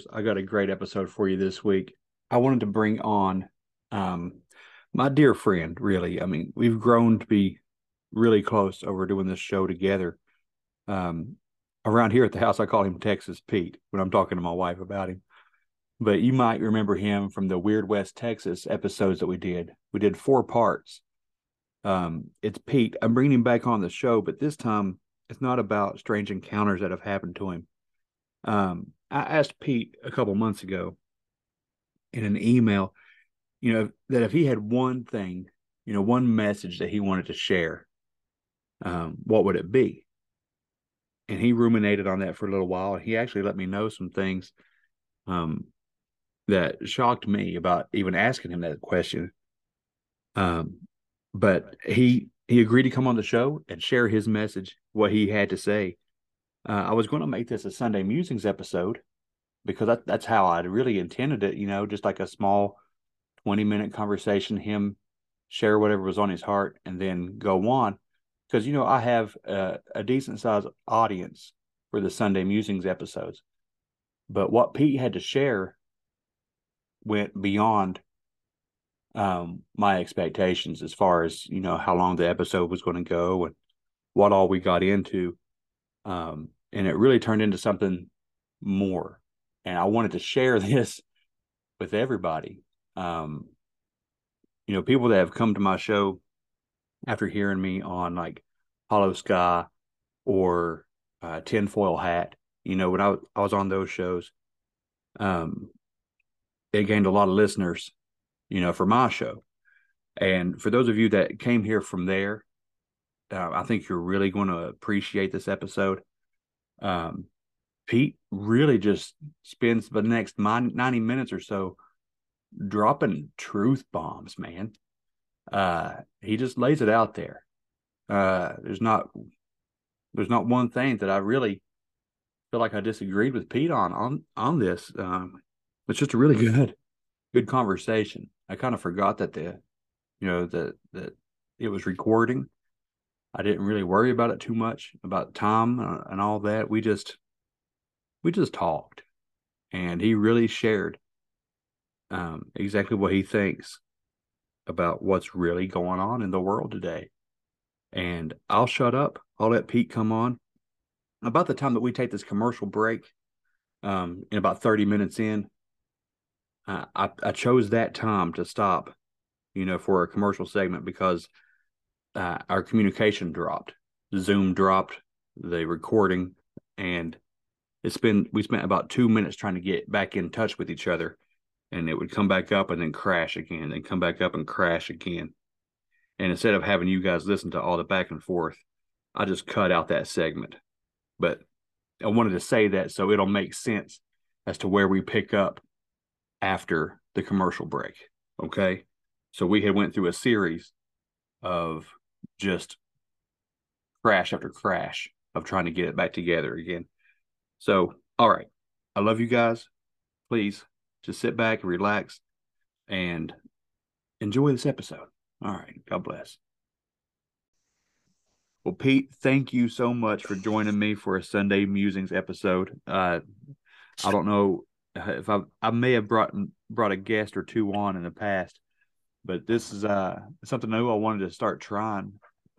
Believers. I got a great episode for you this week. I wanted to bring on um, my dear friend, really. I mean, we've grown to be really close over doing this show together. Um, around here at the house, I call him Texas Pete when I'm talking to my wife about him. But you might remember him from the Weird West Texas episodes that we did. We did four parts. Um, it's Pete. I'm bringing him back on the show, but this time it's not about strange encounters that have happened to him. Um, I asked Pete a couple months ago in an email, you know, that if he had one thing, you know, one message that he wanted to share, um, what would it be? And he ruminated on that for a little while. And he actually let me know some things um, that shocked me about even asking him that question. Um, but he he agreed to come on the show and share his message, what he had to say. Uh, I was going to make this a Sunday musings episode because that, that's how I'd really intended it. You know, just like a small twenty minute conversation, him share whatever was on his heart, and then go on. Because you know, I have a, a decent sized audience for the Sunday musings episodes, but what Pete had to share went beyond um, my expectations as far as you know how long the episode was going to go and what all we got into um, and it really turned into something more. And I wanted to share this with everybody. Um, you know, people that have come to my show after hearing me on like Hollow Sky or uh, Tinfoil Hat. You know, when I, I was on those shows, um, it gained a lot of listeners. You know, for my show. And for those of you that came here from there, uh, I think you're really going to appreciate this episode. Um, Pete really just spends the next 90 minutes or so dropping truth bombs, man. Uh, he just lays it out there. Uh, there's not there's not one thing that I really feel like I disagreed with Pete on on on this. Um, it's just a really good good conversation. I kind of forgot that the you know that that it was recording I didn't really worry about it too much about Tom uh, and all that. We just we just talked, and he really shared um, exactly what he thinks about what's really going on in the world today. And I'll shut up. I'll let Pete come on. About the time that we take this commercial break, um, in about thirty minutes in, uh, I, I chose that time to stop, you know, for a commercial segment because uh, our communication dropped. Zoom dropped the recording, and it's been we spent about two minutes trying to get back in touch with each other, and it would come back up and then crash again, and come back up and crash again. And instead of having you guys listen to all the back and forth, I just cut out that segment. But I wanted to say that so it'll make sense as to where we pick up after the commercial break. Okay. So we had went through a series of just crash after crash of trying to get it back together again. So, all right. I love you guys. Please just sit back and relax and enjoy this episode. All right. God bless. Well, Pete, thank you so much for joining me for a Sunday Musings episode. Uh, I don't know if I I may have brought brought a guest or two on in the past, but this is uh something new I wanted to start trying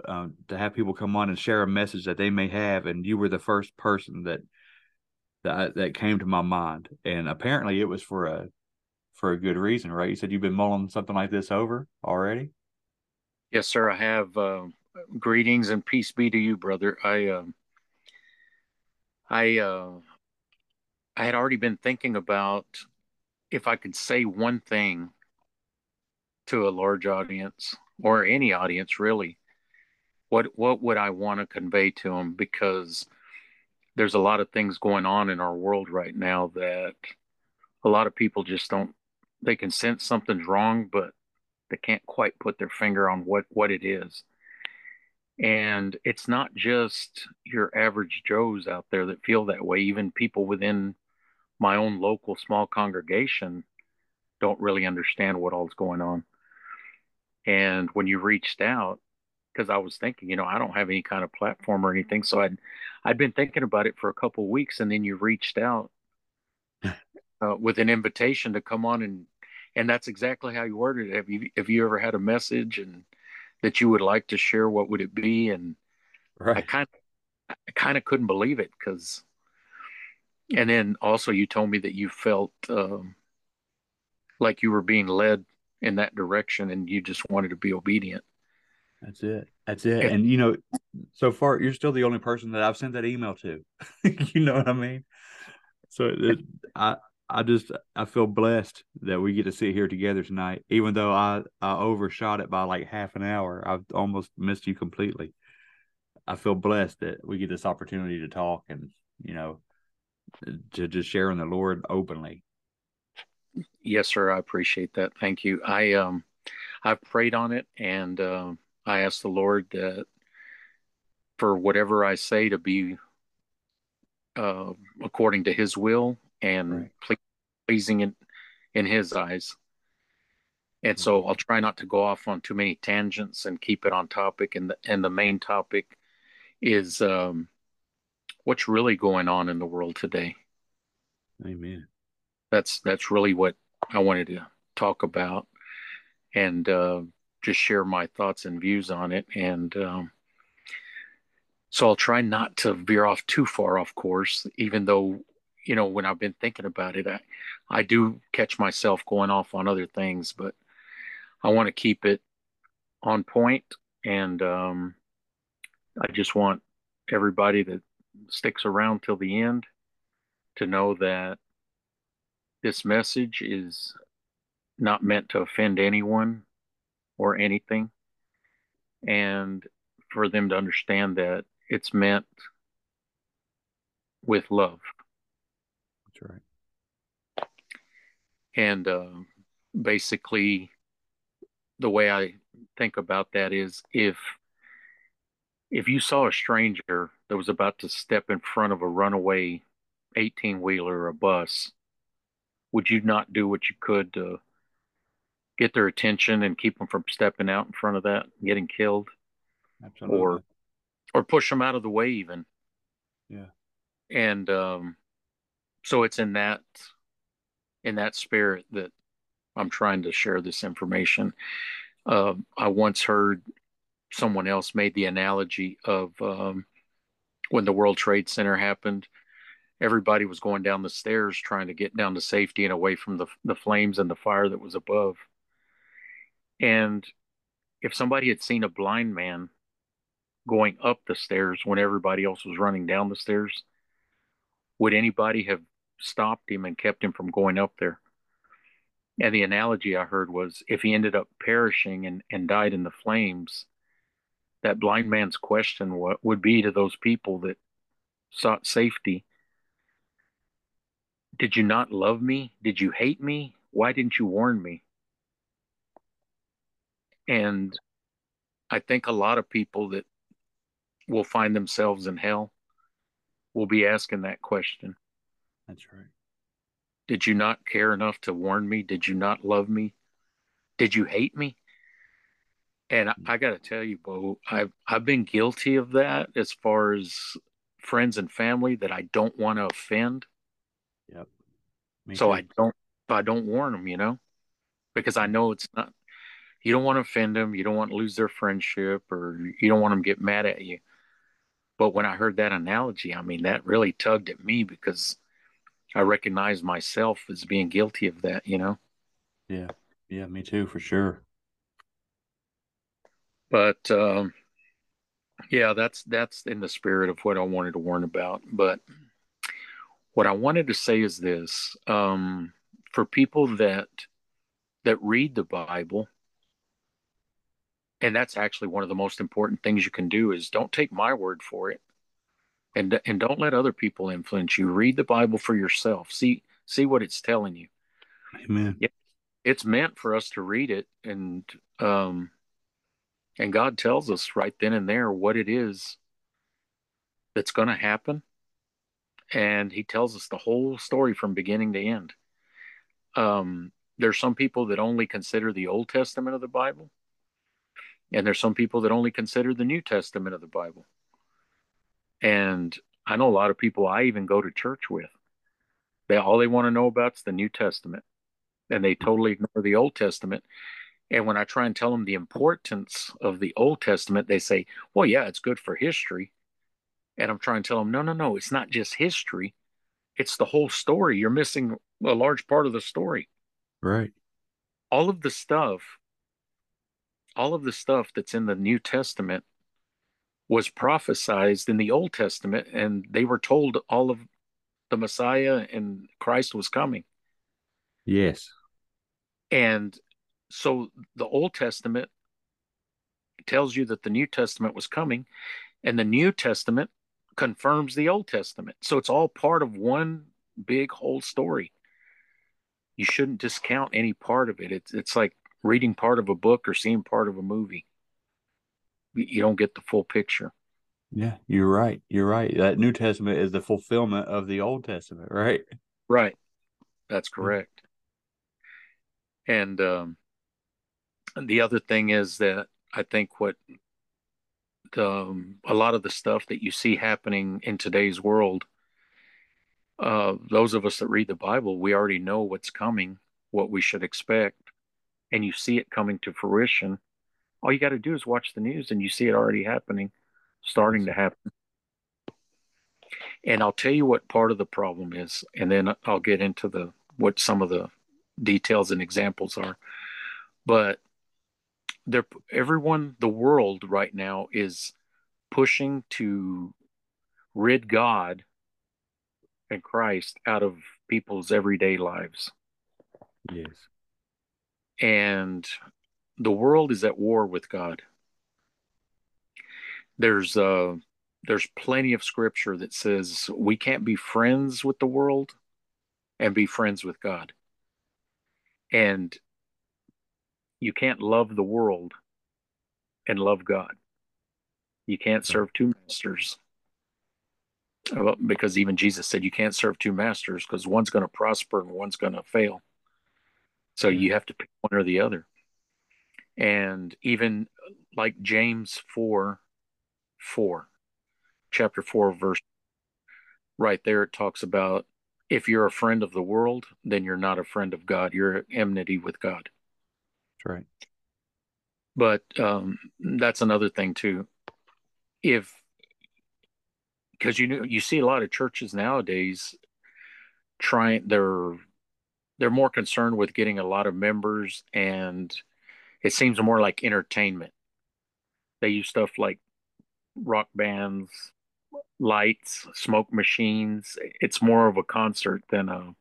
um, to have people come on and share a message that they may have, and you were the first person that that that came to my mind, and apparently it was for a for a good reason, right? You said you've been mulling something like this over already. Yes, sir. I have. Uh, greetings and peace be to you, brother. I, uh, I, uh, I had already been thinking about if I could say one thing to a large audience or any audience, really. What what would I want to convey to them? Because there's a lot of things going on in our world right now that a lot of people just don't. They can sense something's wrong, but they can't quite put their finger on what what it is and it's not just your average joes out there that feel that way even people within my own local small congregation don't really understand what all's going on and when you reached out because i was thinking you know i don't have any kind of platform or anything so i'd i'd been thinking about it for a couple of weeks and then you reached out uh, with an invitation to come on and and that's exactly how you worded it have you have you ever had a message and that you would like to share, what would it be? And right. I kind of, I kind of couldn't believe it because, and then also you told me that you felt um, like you were being led in that direction and you just wanted to be obedient. That's it. That's it. And, you know, so far you're still the only person that I've sent that email to. you know what I mean? So it, I I just I feel blessed that we get to sit here together tonight. Even though I I overshot it by like half an hour, I've almost missed you completely. I feel blessed that we get this opportunity to talk and you know to just share in the Lord openly. Yes, sir. I appreciate that. Thank you. I um I've prayed on it and uh, I ask the Lord that for whatever I say to be uh, according to His will and right. pleasing in, in his eyes. And so mm-hmm. I'll try not to go off on too many tangents and keep it on topic. And the, and the main topic is um, what's really going on in the world today. Amen. That's that's really what I wanted to talk about, and uh, just share my thoughts and views on it. And um, so I'll try not to veer off too far off course, even though you know, when I've been thinking about it, I, I do catch myself going off on other things, but I want to keep it on point, and um, I just want everybody that sticks around till the end to know that this message is not meant to offend anyone or anything, and for them to understand that it's meant with love That's right. And uh, basically, the way I think about that is if if you saw a stranger that was about to step in front of a runaway 18 wheeler or a bus, would you not do what you could to get their attention and keep them from stepping out in front of that and getting killed? Absolutely. Or or push them out of the way even. Yeah. And um so it's in that in that spirit that I'm trying to share this information. Uh, I once heard someone else made the analogy of um, when the World Trade Center happened. Everybody was going down the stairs trying to get down to safety and away from the the flames and the fire that was above. And if somebody had seen a blind man going up the stairs when everybody else was running down the stairs, would anybody have stopped him and kept him from going up there. And the analogy I heard was if he ended up perishing and, and died in the flames, that blind man's question what would be to those people that sought safety Did you not love me? Did you hate me? Why didn't you warn me? And I think a lot of people that will find themselves in hell will be asking that question. That's right. Did you not care enough to warn me? Did you not love me? Did you hate me? And I, I got to tell you, Bo, I've I've been guilty of that as far as friends and family that I don't want to offend. Yep. Me so too. I don't I don't warn them, you know, because I know it's not. You don't want to offend them. You don't want to lose their friendship, or you don't want them to get mad at you. But when I heard that analogy, I mean, that really tugged at me because I recognize myself as being guilty of that, you know. Yeah. Yeah, me too, for sure. But um, yeah, that's that's in the spirit of what I wanted to warn about. But what I wanted to say is this: um, for people that that read the Bible, and that's actually one of the most important things you can do is don't take my word for it, and and don't let other people influence you. Read the Bible for yourself. See see what it's telling you. Amen. Yeah, it's meant for us to read it and um and God tells us right then and there what it is that's going to happen and he tells us the whole story from beginning to end um there's some people that only consider the old testament of the bible and there's some people that only consider the new testament of the bible and i know a lot of people i even go to church with they all they want to know about is the new testament and they totally ignore the Old Testament. And when I try and tell them the importance of the Old Testament, they say, well, yeah, it's good for history. And I'm trying to tell them, no, no, no, it's not just history, it's the whole story. You're missing a large part of the story. Right. All of the stuff, all of the stuff that's in the New Testament was prophesized in the Old Testament, and they were told all of the Messiah and Christ was coming. Yes. And so the Old Testament tells you that the New Testament was coming, and the New Testament confirms the Old Testament. So it's all part of one big whole story. You shouldn't discount any part of it. It's it's like reading part of a book or seeing part of a movie. You don't get the full picture. Yeah, you're right. You're right. That New Testament is the fulfillment of the Old Testament, right? Right. That's correct. And um, the other thing is that I think what the, um, a lot of the stuff that you see happening in today's world, uh, those of us that read the Bible, we already know what's coming, what we should expect, and you see it coming to fruition. All you got to do is watch the news, and you see it already happening, starting to happen. And I'll tell you what part of the problem is, and then I'll get into the what some of the details and examples are. But they're everyone, the world right now is pushing to rid God and Christ out of people's everyday lives. Yes. And the world is at war with God. There's uh there's plenty of scripture that says we can't be friends with the world and be friends with God. And you can't love the world and love God. You can't serve two masters. Because even Jesus said you can't serve two masters because one's going to prosper and one's going to fail. So you have to pick one or the other. And even like James 4 4, chapter 4, verse right there, it talks about if you're a friend of the world, then you're not a friend of God. You're enmity with God. That's right. But um, that's another thing too. If because you know you see a lot of churches nowadays trying they're they're more concerned with getting a lot of members and it seems more like entertainment. They use stuff like rock bands, lights, smoke machines. It's more of a concert than a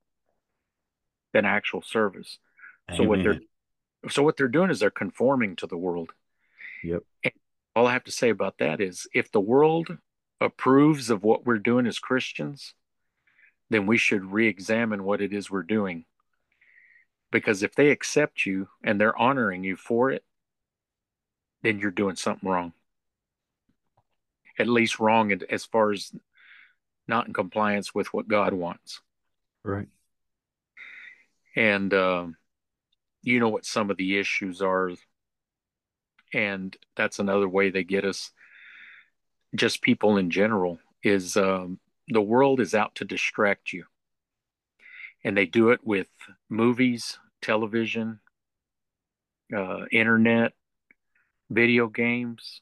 than actual service. Amen. So what they're so what they're doing is they're conforming to the world. Yep. And all I have to say about that is if the world approves of what we're doing as Christians, then we should re-examine what it is we're doing. Because if they accept you and they're honoring you for it, then you're doing something wrong at least wrong as far as not in compliance with what God wants. Right. And uh, you know what some of the issues are and that's another way they get us just people in general is um, the world is out to distract you and they do it with movies television uh, internet video games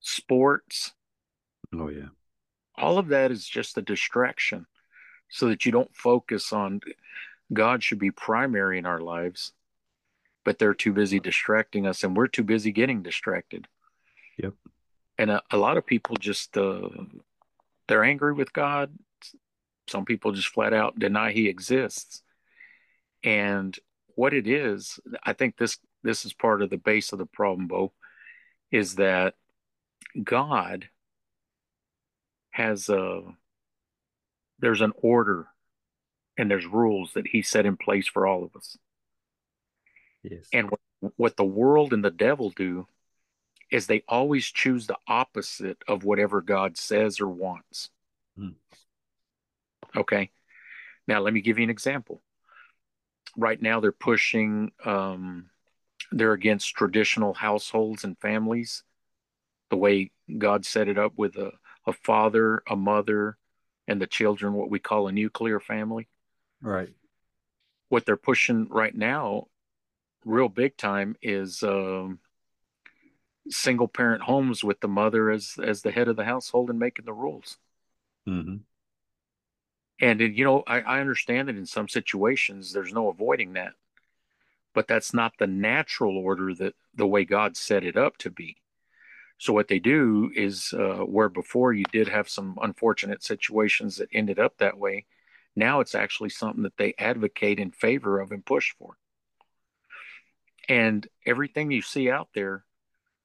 sports Oh yeah. all of that is just a distraction so that you don't focus on god should be primary in our lives but they're too busy distracting us and we're too busy getting distracted Yep. and a, a lot of people just uh, they're angry with god some people just flat out deny he exists and what it is i think this this is part of the base of the problem bo is that god has a there's an order and there's rules that he set in place for all of us Yes. and what, what the world and the devil do is they always choose the opposite of whatever God says or wants. Hmm. Okay. Now, let me give you an example. Right now, they're pushing, um, they're against traditional households and families, the way God set it up with a, a father, a mother, and the children, what we call a nuclear family right. what they're pushing right now, real big time, is um, single parent homes with the mother as as the head of the household and making the rules. hmm And you know, I, I understand that in some situations there's no avoiding that, but that's not the natural order that the way God set it up to be. So what they do is uh, where before you did have some unfortunate situations that ended up that way, now it's actually something that they advocate in favor of and push for. And everything you see out there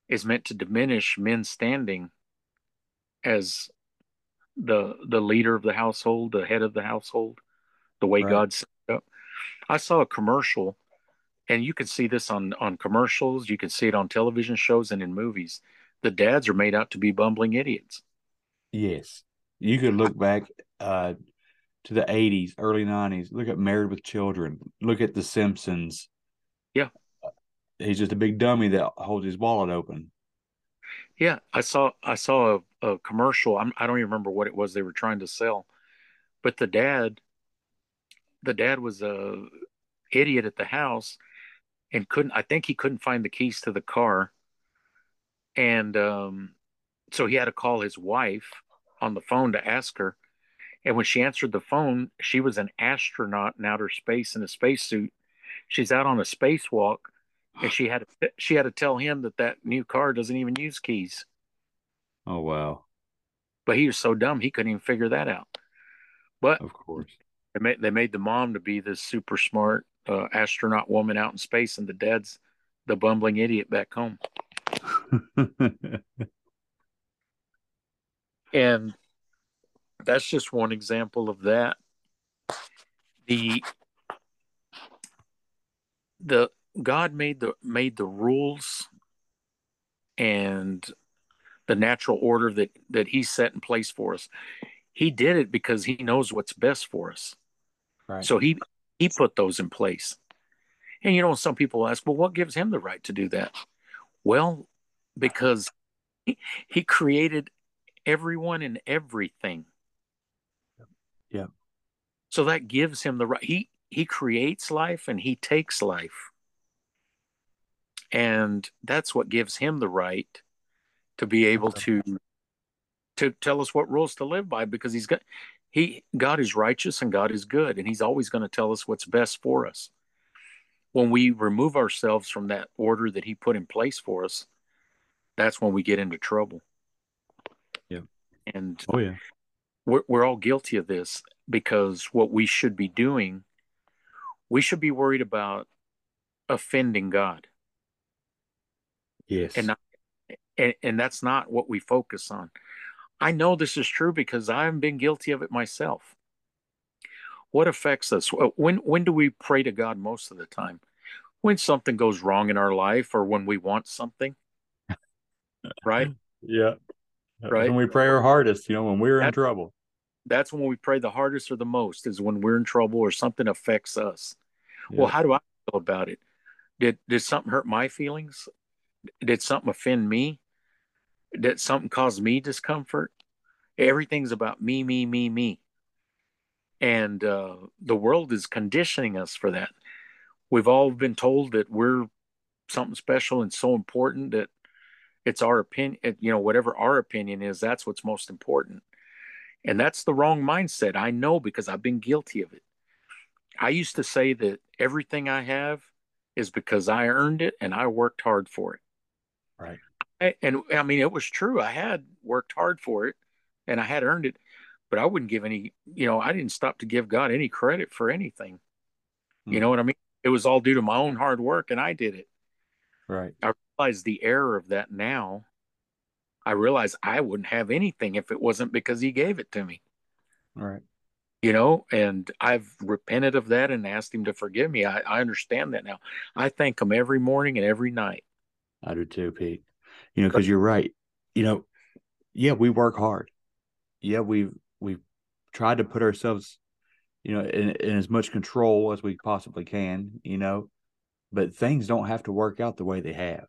is meant to diminish men's standing as the the leader of the household, the head of the household, the way Right. God set up. I saw a commercial, and you can see this on on commercials. You can see it on television shows and in movies. The dads are made out to be bumbling idiots. Yes. You could look back uh, to the 80s, early 90s. Look at Married with Children. Look at The Simpsons. Yeah. He's just a big dummy that holds his wallet open. Yeah, I saw I saw a, a commercial. I'm, I don't even remember what it was they were trying to sell, but the dad, the dad was a idiot at the house and couldn't. I think he couldn't find the keys to the car, and um, so he had to call his wife on the phone to ask her. And when she answered the phone, she was an astronaut in outer space in a spacesuit. She's out on a spacewalk, and she had to, she had to tell him that that new car doesn't even use keys. Oh, wow. But he was so dumb he couldn't even figure that out. But Of course. they made they made the mom to be this super smart uh, astronaut woman out in space, and the dad's the bumbling idiot back home. And that's just one example of that. The the God made the made the rules and the natural order that that He set in place for us. He did it because He knows what's best for us. right. So He He put those in place. And you know, some people ask, well, what gives Him the right to do that? Well, because He, he created everyone and everything. Yeah. So that gives him the right. He he creates life and he takes life. And that's what gives him the right to be able to to tell us what rules to live by because he's got he God is righteous and God is good and he's always going to tell us what's best for us. When we remove ourselves from that order that he put in place for us, that's when we get into trouble. Yeah. And oh, yeah. we're, we're all guilty of this because what we should be doing, we should be worried about offending God. Yes. And not, and, and that's not what we focus on. I know this is true because I've been guilty of it myself. What affects us? When when do we pray to God most of the time? When something goes wrong in our life or when we want something. Right? yeah. Right. When we pray our hardest, you know, when we're in trouble. That's when we pray the hardest or the most is when we're in trouble or something affects us. Well, how do I feel about it? Did did something hurt my feelings? Did something offend me? Did something cause me discomfort? Everything's about me, me, me, me. And uh, the world is conditioning us for that. We've all been told that we're something special and so important that it's our opinion, you know, whatever our opinion is, that's what's most important. And that's the wrong mindset. I know because I've been guilty of it. I used to say that everything I have is because I earned it and I worked hard for it. Right. I, and I mean, it was true. I had worked hard for it and I had earned it, but I wouldn't give any, you know, I didn't stop to give God any credit for anything. Mm. You know what I mean? It was all due to my own hard work and I did it. Right. I realize the error of that now. I realize I wouldn't have anything if it wasn't because he gave it to me. Right you know and i've repented of that and asked him to forgive me I, I, understand that now i thank him every morning and every night i do too pete. You know because you're right. You know yeah we work hard. Yeah we've we've tried to put ourselves you know in, in as much control as we possibly can you know but things don't have to work out the way they have.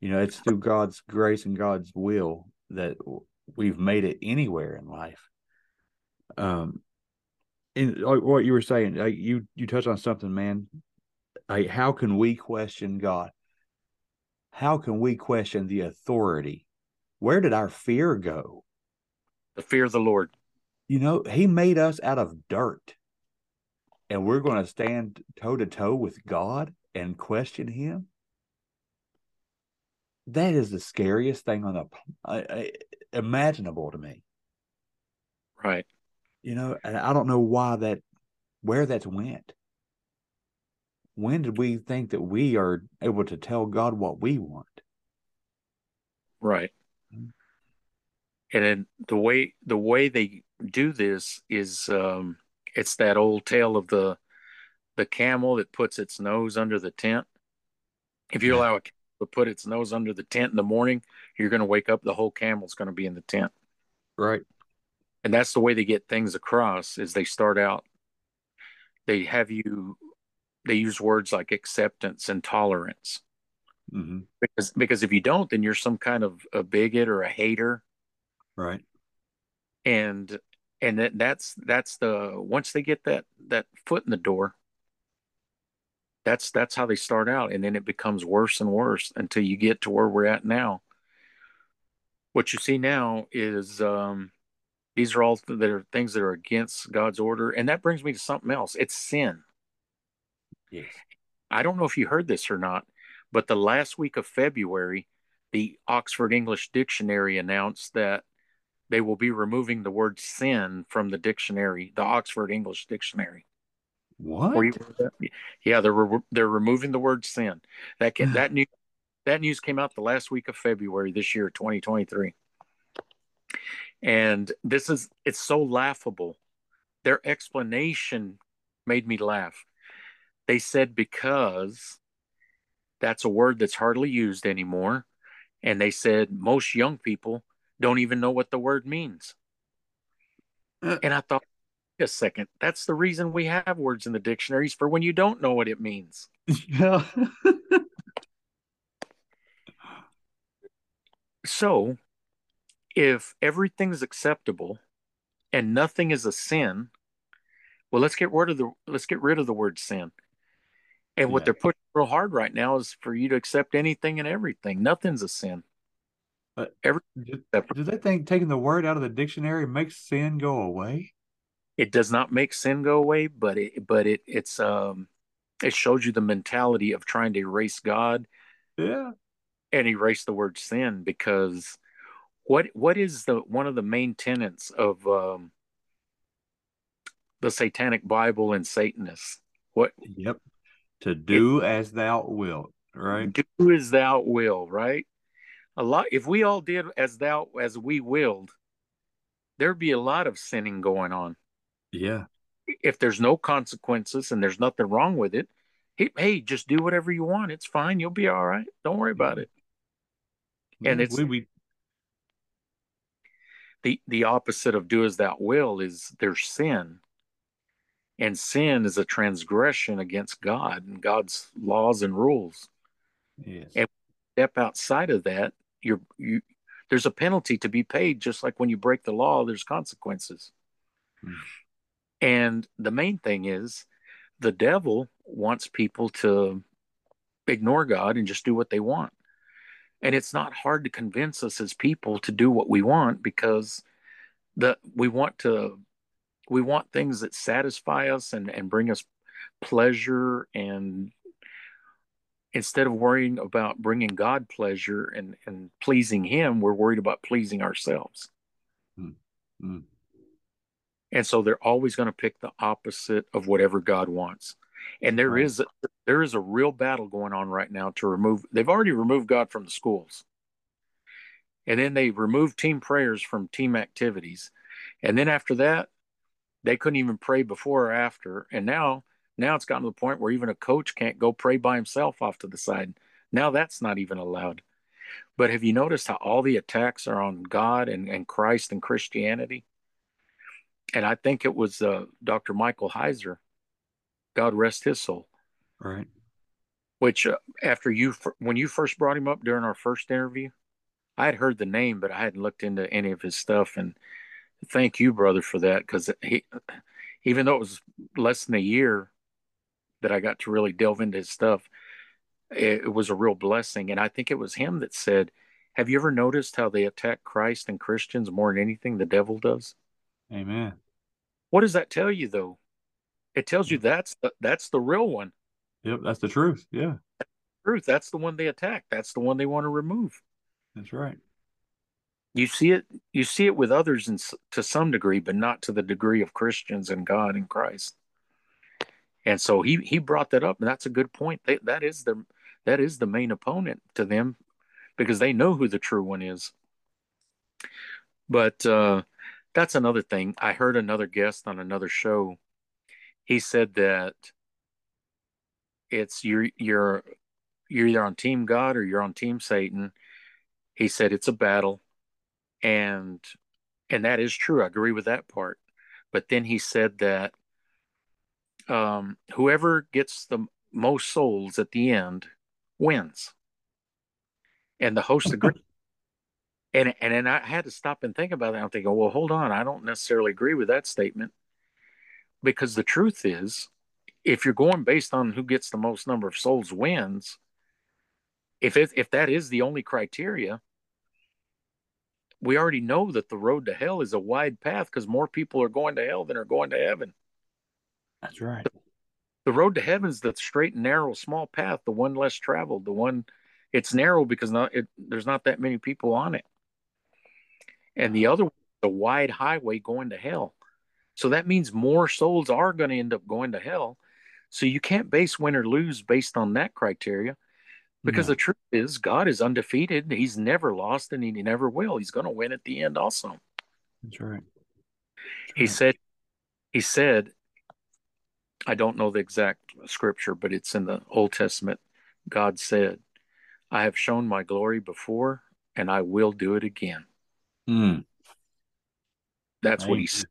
You know it's through god's grace and god's will that we've made it anywhere in life. Um in like what you were saying like you you touched on something man. Like how can we question god how can we question the authority? Where did our fear go? The fear of the lord. You know he made us out of dirt. And we're going to stand toe to toe with god and question him? That is the scariest thing on the uh, imaginable to me. Right. You know, and I don't know why that, where that's went. When did we think that we are able to tell God what we want? Right. Mm-hmm. And then the way the way they do this is um, it's that old tale of the the camel that puts its nose under the tent. If you allow a camel to put its nose under the tent in the morning, you're going to wake up. The whole camel's going to be in the tent. Right and that's the way they get things across is they start out they have you they use words like acceptance and tolerance mm-hmm. because because if you don't then you're some kind of a bigot or a hater right and and that, that's that's the once they get that that foot in the door that's that's how they start out and then it becomes worse and worse until you get to where we're at now what you see now is um these are all that are things that are against God's order. And that brings me to something else. It's sin. Yes. I don't know if you heard this or not, but the last week of February, the Oxford English Dictionary announced that they will be removing the word sin from the dictionary, the Oxford English Dictionary. What? Yeah, they're re- they're removing the word sin. That can, that news that news came out the last week of February this year, 2023. And this is, it's so laughable. Their explanation made me laugh. They said because that's a word that's hardly used anymore. And they said most young people don't even know what the word means. Uh, and I thought, a second, that's the reason we have words in the dictionaries for when you don't know what it means. Yeah. so if everything's acceptable and nothing is a sin, well, let's get rid of the let's get rid of the word sin. And yeah. what they're pushing real hard right now is for you to accept anything and everything. Nothing's a sin. But Every, do, do they think taking the word out of the dictionary makes sin go away? It does not make sin go away, but it but it it's um it shows you the mentality of trying to erase God. Yeah. And erase the word sin because what what is the one of the main tenets of um, the Satanic Bible and Satanists? What? Yep. To do it, as thou wilt, right? Do as thou will, right? A lot. If we all did as thou as we willed, there'd be a lot of sinning going on. Yeah. If there's no consequences and there's nothing wrong with it, hey, hey, just do whatever you want. It's fine. You'll be all right. Don't worry about it. And it's we, we the the opposite of do as thou will is there's sin and sin is a transgression against god and god's laws and rules yes. and step outside of that, you're you there's a penalty to be paid just like when you break the law there's consequences. Mm. And the main thing is the devil wants people to ignore God and just do what they want. And it's not hard to convince us as people to do what we want because the we want to we want things that satisfy us and, and bring us pleasure and instead of worrying about bringing God pleasure and, and pleasing him, we're worried about pleasing ourselves. Mm-hmm. And so they're always going to pick the opposite of whatever God wants. And there right. is a, there is a real battle going on right now to remove. They've already removed God from the schools, and then they removed team prayers from team activities, and then after that, they couldn't even pray before or after. And now, now it's gotten to the point where even a coach can't go pray by himself off to the side. Now that's not even allowed. But have you noticed how all the attacks are on God and, and Christ and Christianity? And I think it was uh, Dr. Michael Heiser God rest his soul. Right. Which uh, after you when you first brought him up during our first interview, I had heard the name, but I hadn't looked into any of his stuff. And thank you, brother, for that because he, even though it was less than a year that I got to really delve into his stuff, it, it was a real blessing. And I think it was him that said, "Have you ever noticed how they attack Christ and Christians more than anything the devil does?" Amen. What does that tell you, though? It tells you mm. that's the, that's the real one. Yep, that's the truth. Yeah, that's the truth. That's the one they attack. That's the one they want to remove. That's right. You see it. You see it with others, in, to some degree, but not to the degree of Christians and God and Christ. And so he he brought that up, and that's a good point. They, that is the that is the main opponent to them, because they know who the true one is. But uh, that's another thing. I heard another guest on another show he said that it's you're you're you're either on team God or you're on team Satan. He said it's a battle, and and that is true. I agree with that part. But then he said that um, whoever gets the most souls at the end wins, and the host agreed. and and then I had to stop and think about that. I'm thinking, well, hold on, I don't necessarily agree with that statement because the truth is if you're going based on who gets the most number of souls wins if it, if that is the only criteria we already know that the road to hell is a wide path because more people are going to hell than are going to heaven. That's right. The road to heaven is the straight and narrow small path the one less traveled the one it's narrow because not it, there's not that many people on it. And the other the wide highway going to hell. So that means more souls are going to end up going to hell. So you can't base win or lose based on that criteria because no. the truth is God is undefeated. He's never lost and he never will. He's going to win at the end also. That's right. That's he right. said, he said, I don't know the exact scripture, but it's in the Old Testament. God said, I have shown my glory before and I will do it again. Mm. That's Thank what he said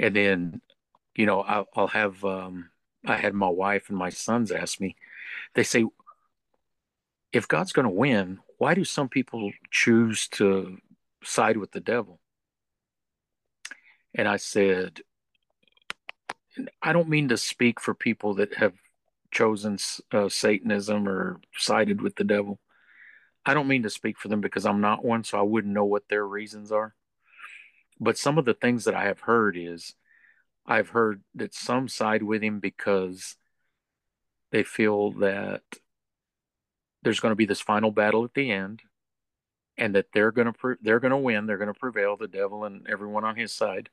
and then you know I'll, I'll have um, I had my wife and my sons ask me. They say, if God's going to win, why do some people choose to side with the devil? And I said, I don't mean to speak for people that have chosen uh, Satanism or sided with the devil. I don't mean to speak for them because I'm not one, so I wouldn't know what their reasons are. But some of the things that I have heard is I've heard that some side with him because they feel that there's going to be this final battle at the end and that they're going to pre- they're going to win they're going to prevail the devil and everyone on his side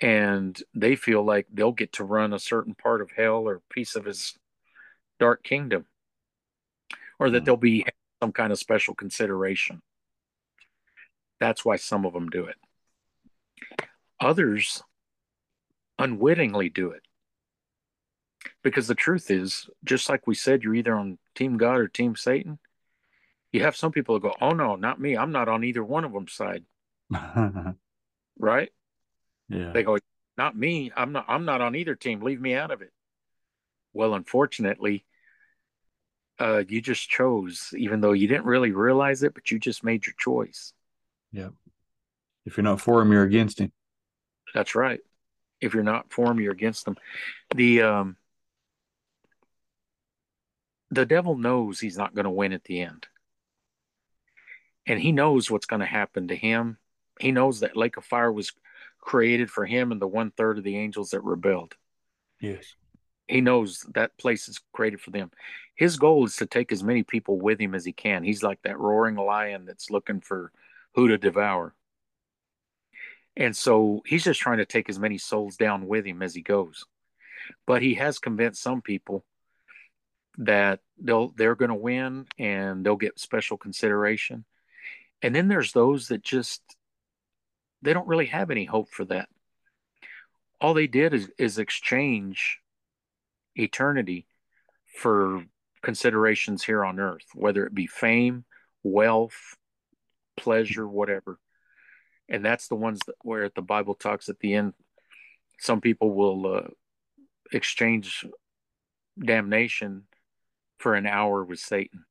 and they feel like they'll get to run a certain part of hell or piece of his dark kingdom or that mm. there'll be some kind of special consideration that's why some of them do it. Others unwittingly do it. Because the truth is, just like we said, you're either on Team God or Team Satan. You have some people that go, Oh, no, not me. I'm not on either one of them side. right? Yeah. They go, Not me. I'm not I'm not on either team. Leave me out of it. Well, unfortunately, uh, you just chose, even though you didn't really realize it, but you just made your choice. Yeah. If you're not for him, you're against him. That's right. If you're not for him, you're against them. The um, the devil knows he's not going to win at the end, and he knows what's going to happen to him. He knows that lake of fire was created for him and the one third of the angels that rebelled. Yes. He knows that place is created for them. His goal is to take as many people with him as he can. He's like that roaring lion that's looking for who to devour. And so he's just trying to take as many souls down with him as he goes. But he has convinced some people that they'll they're going to win and they'll get special consideration. And then there's those that just they don't really have any hope for that. All they did is, is exchange eternity for considerations here on earth, whether it be fame, wealth, pleasure, whatever. And that's the ones that where the Bible talks at the end, some people will uh, exchange damnation for an hour with Satan.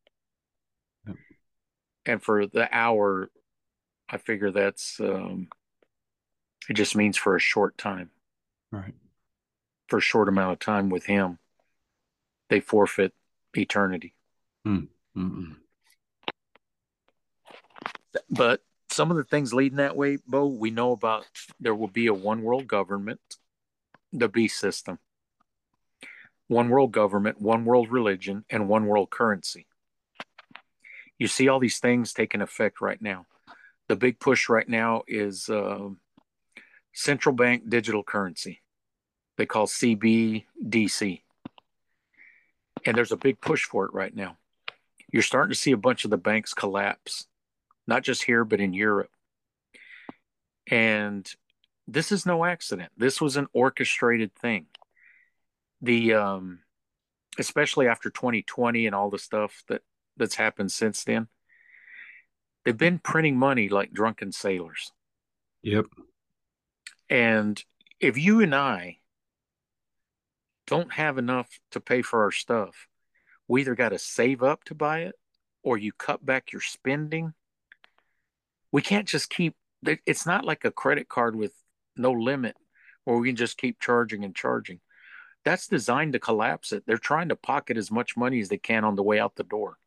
Yep. And for the hour, I figure that's um, it just means for a short time. Right. For a short amount of time with him, they forfeit eternity. Mm. But some of the things leading that way, Bo, we know about there will be a one world government, the beast system, one world government, one world religion, and one world currency. You see all these things taking effect right now. The big push right now is uh, central bank digital currency. They call CBDC. And there's a big push for it right now. You're starting to see a bunch of the banks collapse, not just here, but in Europe. And this is no accident. This was an orchestrated thing. The um, especially after 2020 and all the stuff that that's happened since then, they've been printing money like drunken sailors. Yep. And if you and I don't have enough to pay for our stuff, we either got to save up to buy it or you cut back your spending. We can't just keep it's not like a credit card with no limit where we can just keep charging and charging. That's designed to collapse it. They're trying to pocket as much money as they can on the way out the door.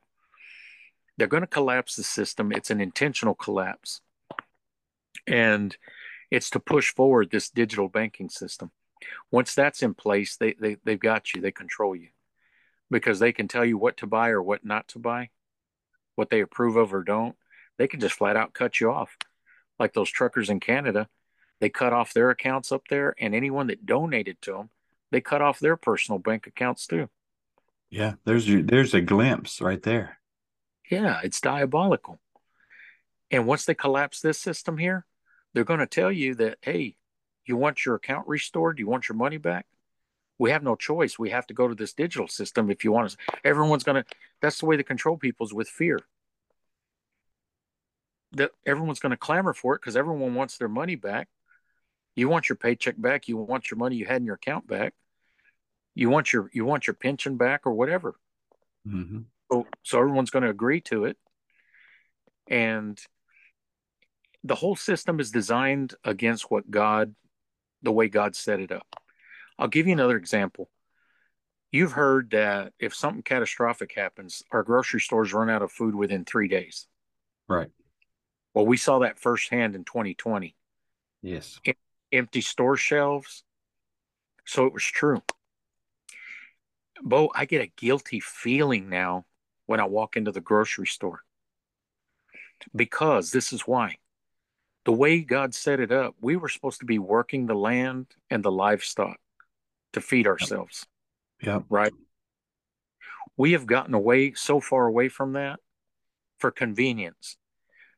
They're going to collapse the system. It's an intentional collapse. And it's to push forward this digital banking system. Once that's in place, they, they, they've got you, they control you because they can tell you what to buy or what not to buy, what they approve of or don't. They can just flat out cut you off. Like those truckers in Canada, they cut off their accounts up there, and anyone that donated to them, they cut off their personal bank accounts too. Yeah, there's your, there's a glimpse right there. Yeah, it's diabolical. And once they collapse this system here, they're going to tell you that, hey, you want your account restored? You want your money back? We have no choice. We have to go to this digital system if you want us. Everyone's going to, that's the way they control people's with fear. That everyone's going to clamor for it because everyone wants their money back. You want your paycheck back. You want your money you had in your account back. You want your you want your pension back or whatever. Mm-hmm. So, so everyone's going to agree to it, and the whole system is designed against what God, the way God set it up. I'll give you another example. You've heard that if something catastrophic happens, our grocery stores run out of food within three days. Right. Well, we saw that firsthand in 2020. Yes. Em- empty store shelves. So it was true. Bo, I get a guilty feeling now when I walk into the grocery store because this is why the way God set it up, we were supposed to be working the land and the livestock to feed ourselves. Yeah. Right. We have gotten away so far away from that for convenience.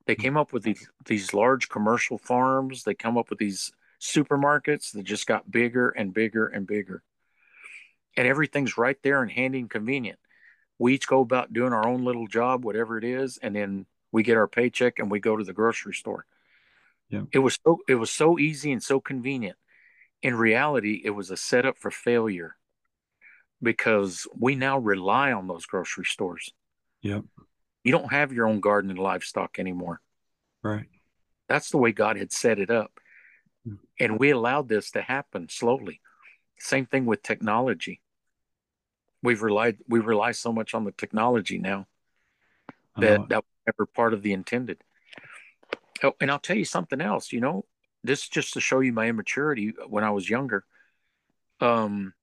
They came up with these these large commercial farms. They come up with these supermarkets that just got bigger and bigger and bigger. And everything's right there and handy and convenient. We each go about doing our own little job, whatever it is, and then we get our paycheck and we go to the grocery store. Yeah. It was so it was so easy and so convenient. In reality, it was a setup for failure because we now rely on those grocery stores. Yep. You don't have your own garden and livestock anymore. Right. That's the way God had set it up. Hmm. And we allowed this to happen slowly. Same thing with technology. We've relied we rely so much on the technology now that that was never part of the intended. Oh, and I'll tell you something else, you know, this just to show you my immaturity when I was younger. Um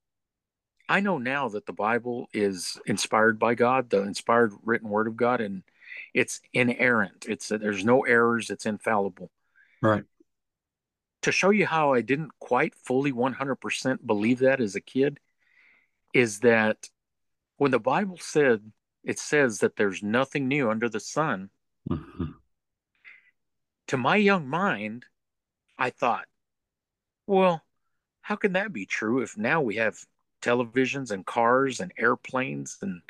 I know now that the Bible is inspired by God, the inspired written word of God, and it's inerrant. It's there's no errors. It's infallible. Right. To show you how I didn't quite fully 100% believe that as a kid, is that when the Bible said it says that there's nothing new under the sun, Mhm. to my young mind, I thought, well, how can that be true if now we have televisions and cars and airplanes and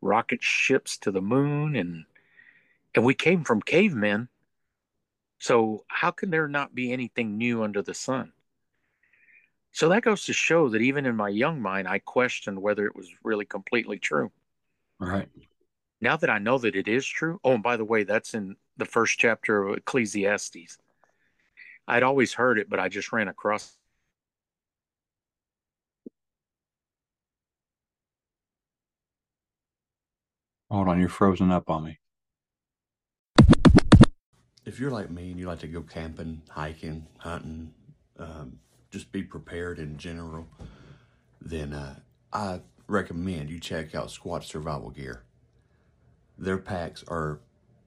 rocket ships to the moon and and we came from cavemen. So how can there not be anything new under the sun? So that goes to show that even in my young mind, I questioned whether it was really completely true. All right. Now that I know that it is true, oh, and by the way, that's in the first chapter of Ecclesiastes. I'd always heard it, but I just ran across Hold on, you're frozen up on me. If you're like me and you like to go camping, hiking, hunting, um, just be prepared in general, then uh, I recommend you check out Squatch Survival Gear. Their packs are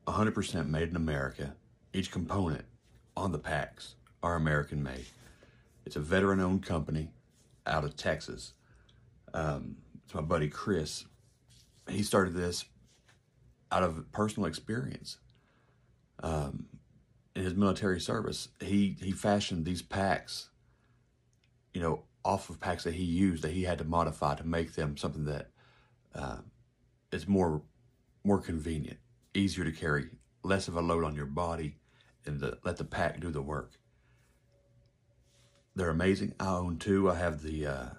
100% made in America. Each component on the packs are American made. It's a veteran owned company out of Texas. Um, it's my buddy Chris. He started this out of personal experience um, in his military service. He he fashioned these packs, you know, off of packs that he used that he had to modify to make them something that uh, is more more convenient, easier to carry, less of a load on your body, and to let the pack do the work. They're amazing. I own two. I have the uh,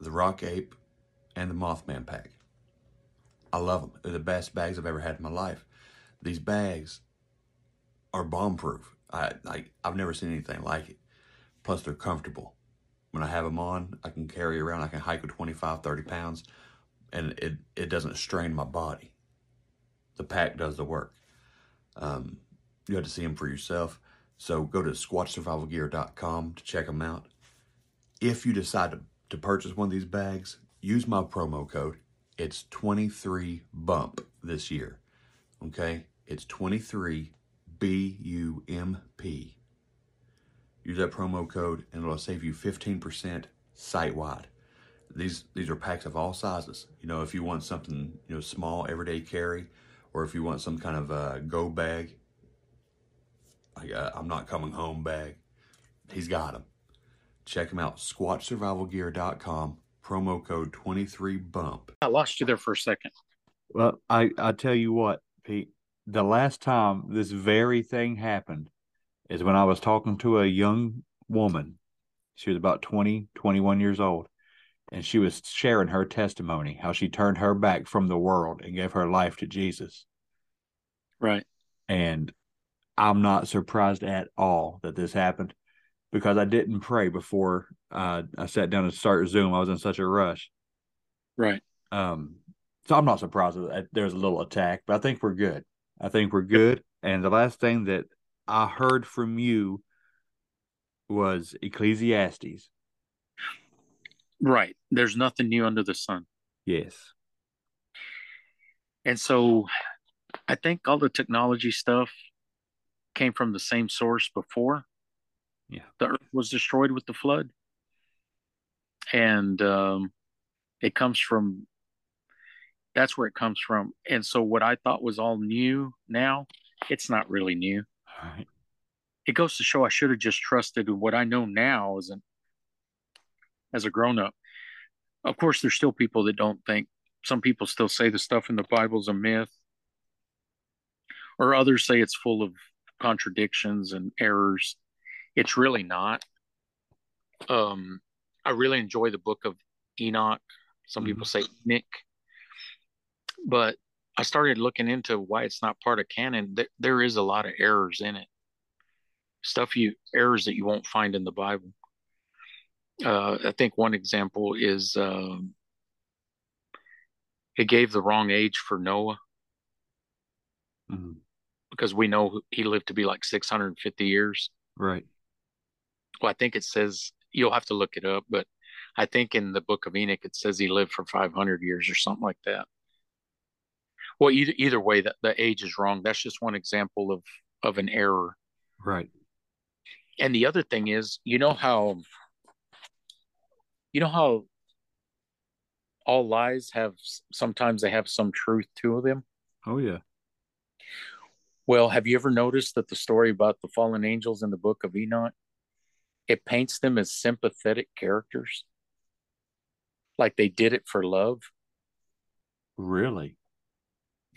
the Rock Ape and the Mothman pack. I love them. They're the best bags I've ever had in my life. These bags are bomb proof. I like I've never seen anything like it. Plus they're comfortable. When I have them on, I can carry around. I can hike with 25, 30 pounds and it, it doesn't strain my body. The pack does the work. Um, you have to see them for yourself. So go to squatchsurvivalgear.com to check them out. If you decide to, to purchase one of these bags, use my promo code. It's 23 bump this year. Okay? It's 23 B U M P. Use that promo code and it'll save you 15% site wide. These these are packs of all sizes. You know, if you want something, you know, small everyday carry or if you want some kind of uh, go bag, like uh, I'm not coming home bag, he's got them. Check him out, squatchsurvivalgear.com, promo code 23bump. I lost you there for a second. Well, I I tell you what, Pete. The last time this very thing happened is when I was talking to a young woman. She was about 20, 21 years old, and she was sharing her testimony how she turned her back from the world and gave her life to Jesus. Right. And I'm not surprised at all that this happened because I didn't pray before uh, I sat down to start Zoom. I was in such a rush. Right. Um, so I'm not surprised that there's a little attack, but I think we're good. I think we're good. And the last thing that I heard from you was Ecclesiastes. Right. There's nothing new under the sun. Yes. And so I think all the technology stuff came from the same source before. Yeah. The earth was destroyed with the flood. And um, it comes from that's where it comes from. And so what I thought was all new now, it's not really new. Right. It goes to show I should have just trusted what I know now as an as a grown up. Of course, there's still people that don't think. Some people still say the stuff in the Bible's a myth, or others say it's full of contradictions and errors. It's really not. Um, I really enjoy the book of Enoch. Some people say Nick. But I started looking into why it's not part of canon. There, there is a lot of errors in it. Stuff you errors that you won't find in the Bible. Uh, I think one example is um, it gave the wrong age for Noah Mhm. because we know he lived to be like 650 years. Right. Well, I think it says you'll have to look it up, but I think in the book of Enoch it says he lived for 500 years or something like that. Well, either either way, that the age is wrong. That's just one example of of an error. Right. And the other thing is, you know how you know how all lies have sometimes they have some truth to them. Oh yeah. Well, have you ever noticed that the story about the fallen angels in the book of Enoch it paints them as sympathetic characters? Like they did it for love. Really.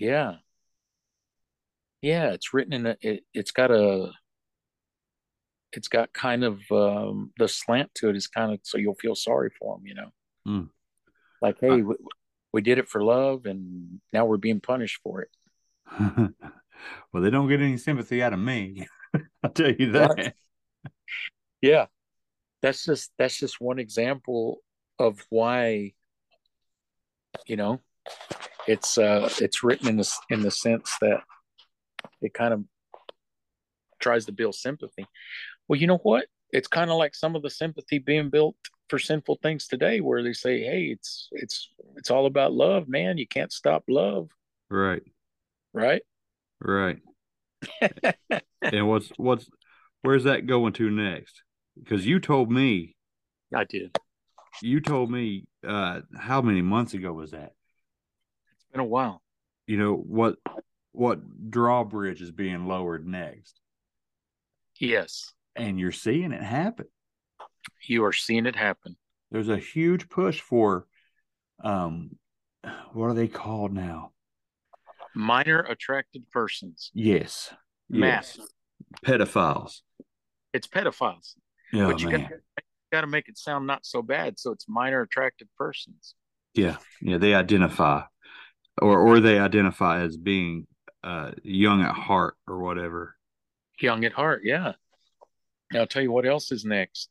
Yeah. Yeah, it's written in a it, it's got a it's got kind of um the slant to it is kind of so you'll feel sorry for them, you know. Mm. Like, hey, we, we did it for love and now we're being punished for it. well, they don't get any sympathy out of me. I'll tell you that. Yeah. That's just that's just one example of why you know it's uh it's written in this in the sense that it kind of tries to build sympathy. Well, you know what? It's kind of like some of the sympathy being built for sinful things today where they say, "Hey, it's it's it's all about love, man. You can't stop love." Right. Right? Right. and what's what's where's that going to next? Because you told me I did. you told me uh how many months ago was that? Been a while. You know what what drawbridge is being lowered next. Yes. And you're seeing it happen. You are seeing it happen. There's a huge push for um what are they called now? Minor attracted persons. Yes. Mass. Yes. Pedophiles. It's pedophiles. Oh, but you man. got got to make it sound not so bad. So it's minor attracted persons. Yeah, yeah, they identify, or or they identify as being uh, young at heart or whatever. Young at heart, yeah. Now I'll tell you what else is next.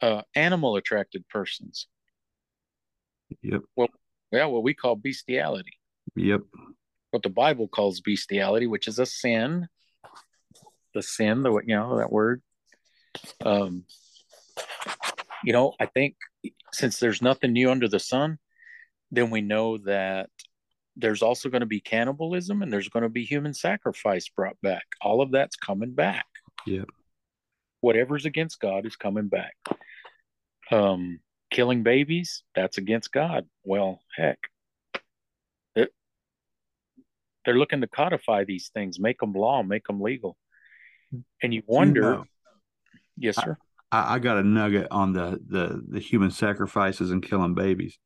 Uh, animal attracted persons. Yep, Well, Yeah, what we call bestiality. yep, What the Bible calls bestiality, which is a sin. The sin, the you know that word. Um, you know, I think since there's nothing new under the sun, then we know that there's also going to be cannibalism and there's going to be human sacrifice brought back. All of that's coming back. Yeah. Whatever's against God is coming back. Um, killing babies, that's against God. Well, heck, they're, they're looking to codify these things, make them law, make them legal. And you wonder, know, yes, sir. I, I got a nugget on the the the human sacrifices and killing babies.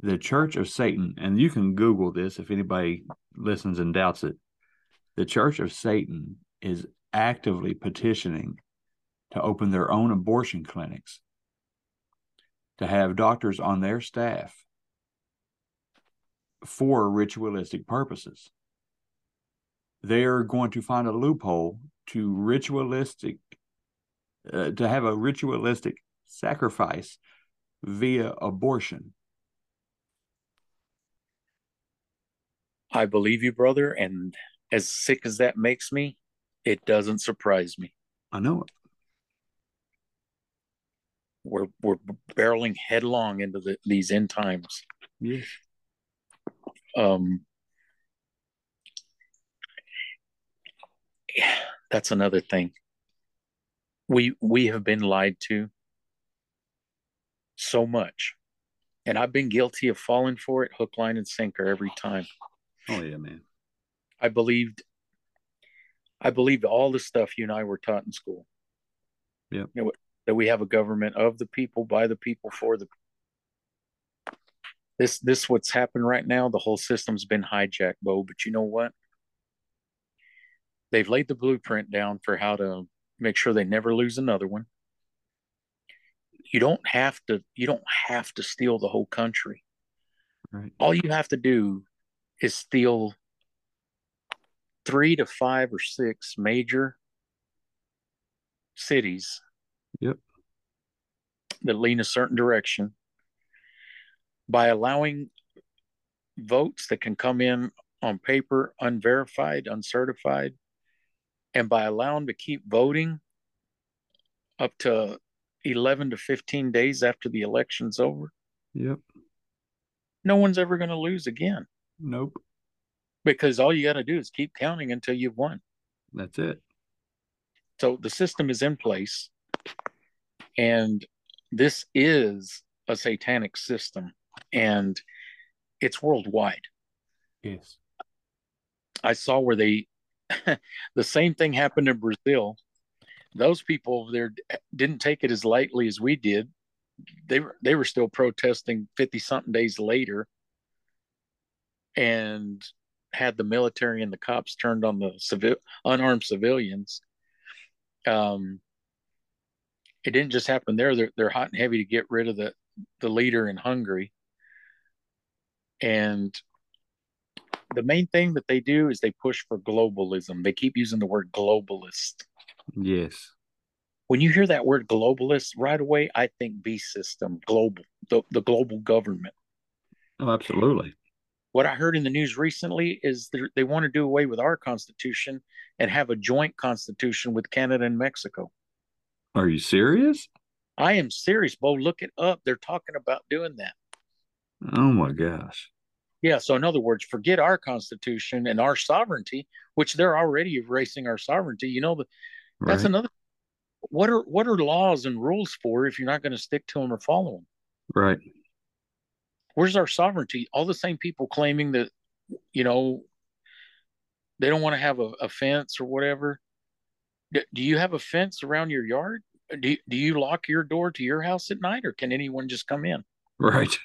The Church of Satan, and you can Google this if anybody listens and doubts it. The Church of Satan is actively petitioning to open their own abortion clinics, to have doctors on their staff for ritualistic purposes. They are going to find a loophole to ritualistic uh, to have a ritualistic sacrifice via abortion. I believe you, brother. And as sick as that makes me, it doesn't surprise me. I know it. We're we're barreling headlong into the, these end times. Yes. Um, Yeah, that's another thing. We we have been lied to so much, and I've been guilty of falling for it, hook, line, and sinker every time. Oh yeah, man. I believed I believed all the stuff you and I were taught in school. Yeah. You know, that we have a government of the people, by the people, for the this this what's happened right now, the whole system's been hijacked, Bo. But you know what? They've laid the blueprint down for how to make sure they never lose another one. you don't have to you don't have to steal the whole country. Right. All you have to do is still three to five or six major cities Yep. that lean a certain direction by allowing votes that can come in on paper unverified uncertified and by allowing to keep voting up to 11 to 15 days after the election's over Yep. no one's ever going to lose again Nope. because all you got to do is keep counting until you've won That's it. so the system is in place and this is a satanic system and it's worldwide Yes. i saw where they the same thing happened in brazil those people there didn't take it as lightly as we did they were they were still protesting 50 something days later and had the military and the cops turned on the civil unarmed civilians um it didn't just happen there. They're, they're hot and heavy to get rid of the the leader in hungary. And the main thing that they do is they push for globalism. They keep using the word globalist. Yes. when you hear that word globalist right away i think B system global the, the global government. Oh, absolutely. What i heard in the news recently is they they want to do away with our constitution and have a joint constitution with canada and mexico Are you serious? i am serious bo look it up they're talking about doing that Oh my gosh. yeah so in other words forget our constitution and our sovereignty which they're already erasing our sovereignty you know the, that's Right. another what are what are laws and rules for if you're not going to stick to them or follow them Right. Where's our sovereignty? All the same people claiming that you know they don't want to have a, a fence or whatever. Do, do you have a fence around your yard? Do, do you lock your door to your house at night or can anyone just come in? Right.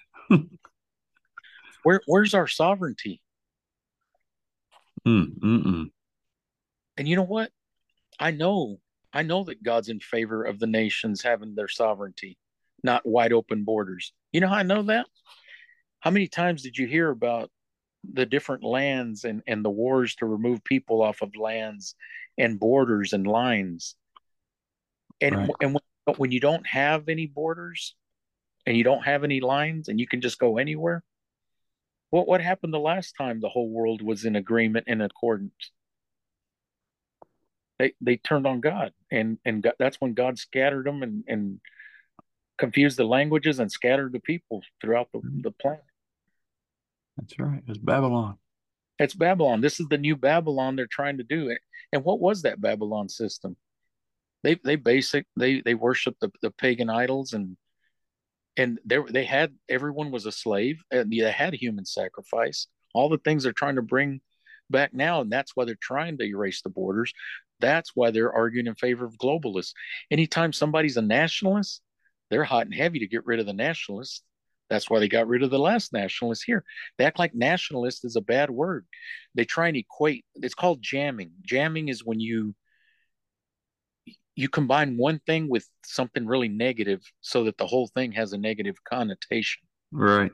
where where's our sovereignty? Mm, mm-mm. and you know what? I know i know that god's in favor of the nations having their sovereignty not wide open borders. You know how i know that how many times did you hear about the different lands and, and the wars to remove people off of lands and borders and lines? And Right. and when, when you don't have any borders and you don't have any lines and you can just go anywhere what what happened the last time the whole world was in agreement and accordance? They they turned on god and and God, that's when god scattered them and and confused the languages and scattered the people throughout the, mm-hmm. the planet That's right. It's Babylon. It's Babylon. This is the new Babylon they're trying to do. And what was that Babylon system? They they basic they they worshiped the, the pagan idols and and they they had everyone was a slave and they had human sacrifice. All the things they're trying to bring back now, and that's why they're trying to erase the borders. That's why they're arguing in favor of globalists. Anytime somebody's a nationalist, they're hot and heavy to get rid of the nationalists. That's why they got rid of the last nationalist here. They act like nationalist is a bad word. They try and equate. It's called jamming. Jamming is when you you combine one thing with something really negative so that the whole thing has a negative connotation. Right.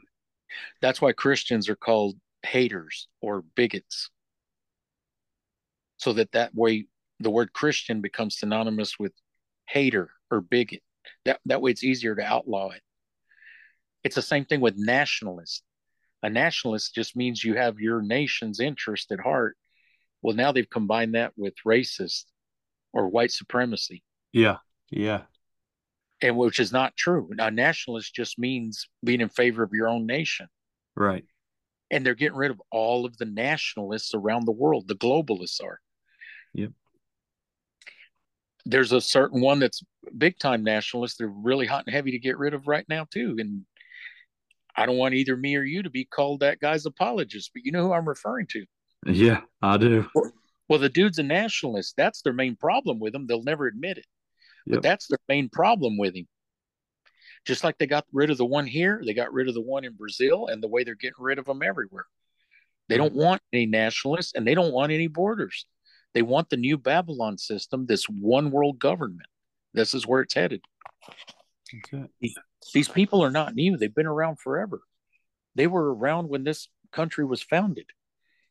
That's why Christians are called haters or bigots. So that that way the word Christian becomes synonymous with hater or bigot. That that way it's easier to outlaw it. It's the same thing with nationalist. A nationalist just means you have your nation's interest at heart. Well, now they've combined that with racist or white supremacy, Yeah. Yeah. and which is not true. A nationalist just means being in favor of your own nation. Right. And they're getting rid of all of the nationalists around the world. The globalists are. Yep. There's a certain one that's big time nationalist. They're really hot and heavy to get rid of right now, too. And I don't want either me or you to be called that guy's apologist, but you know who I'm referring to. Yeah, I do. Well, the dude's a nationalist. That's their main problem with him. They'll never admit it, but that's their main problem with him. Just like they got rid of the one here, they got rid of the one in Brazil, and the way they're getting rid of them everywhere. They mm-hmm. don't want any nationalists and they don't want any borders. They want the new Babylon system, this one world government. This is where it's headed. These people are not new. They've been around forever. They were around when this country was founded.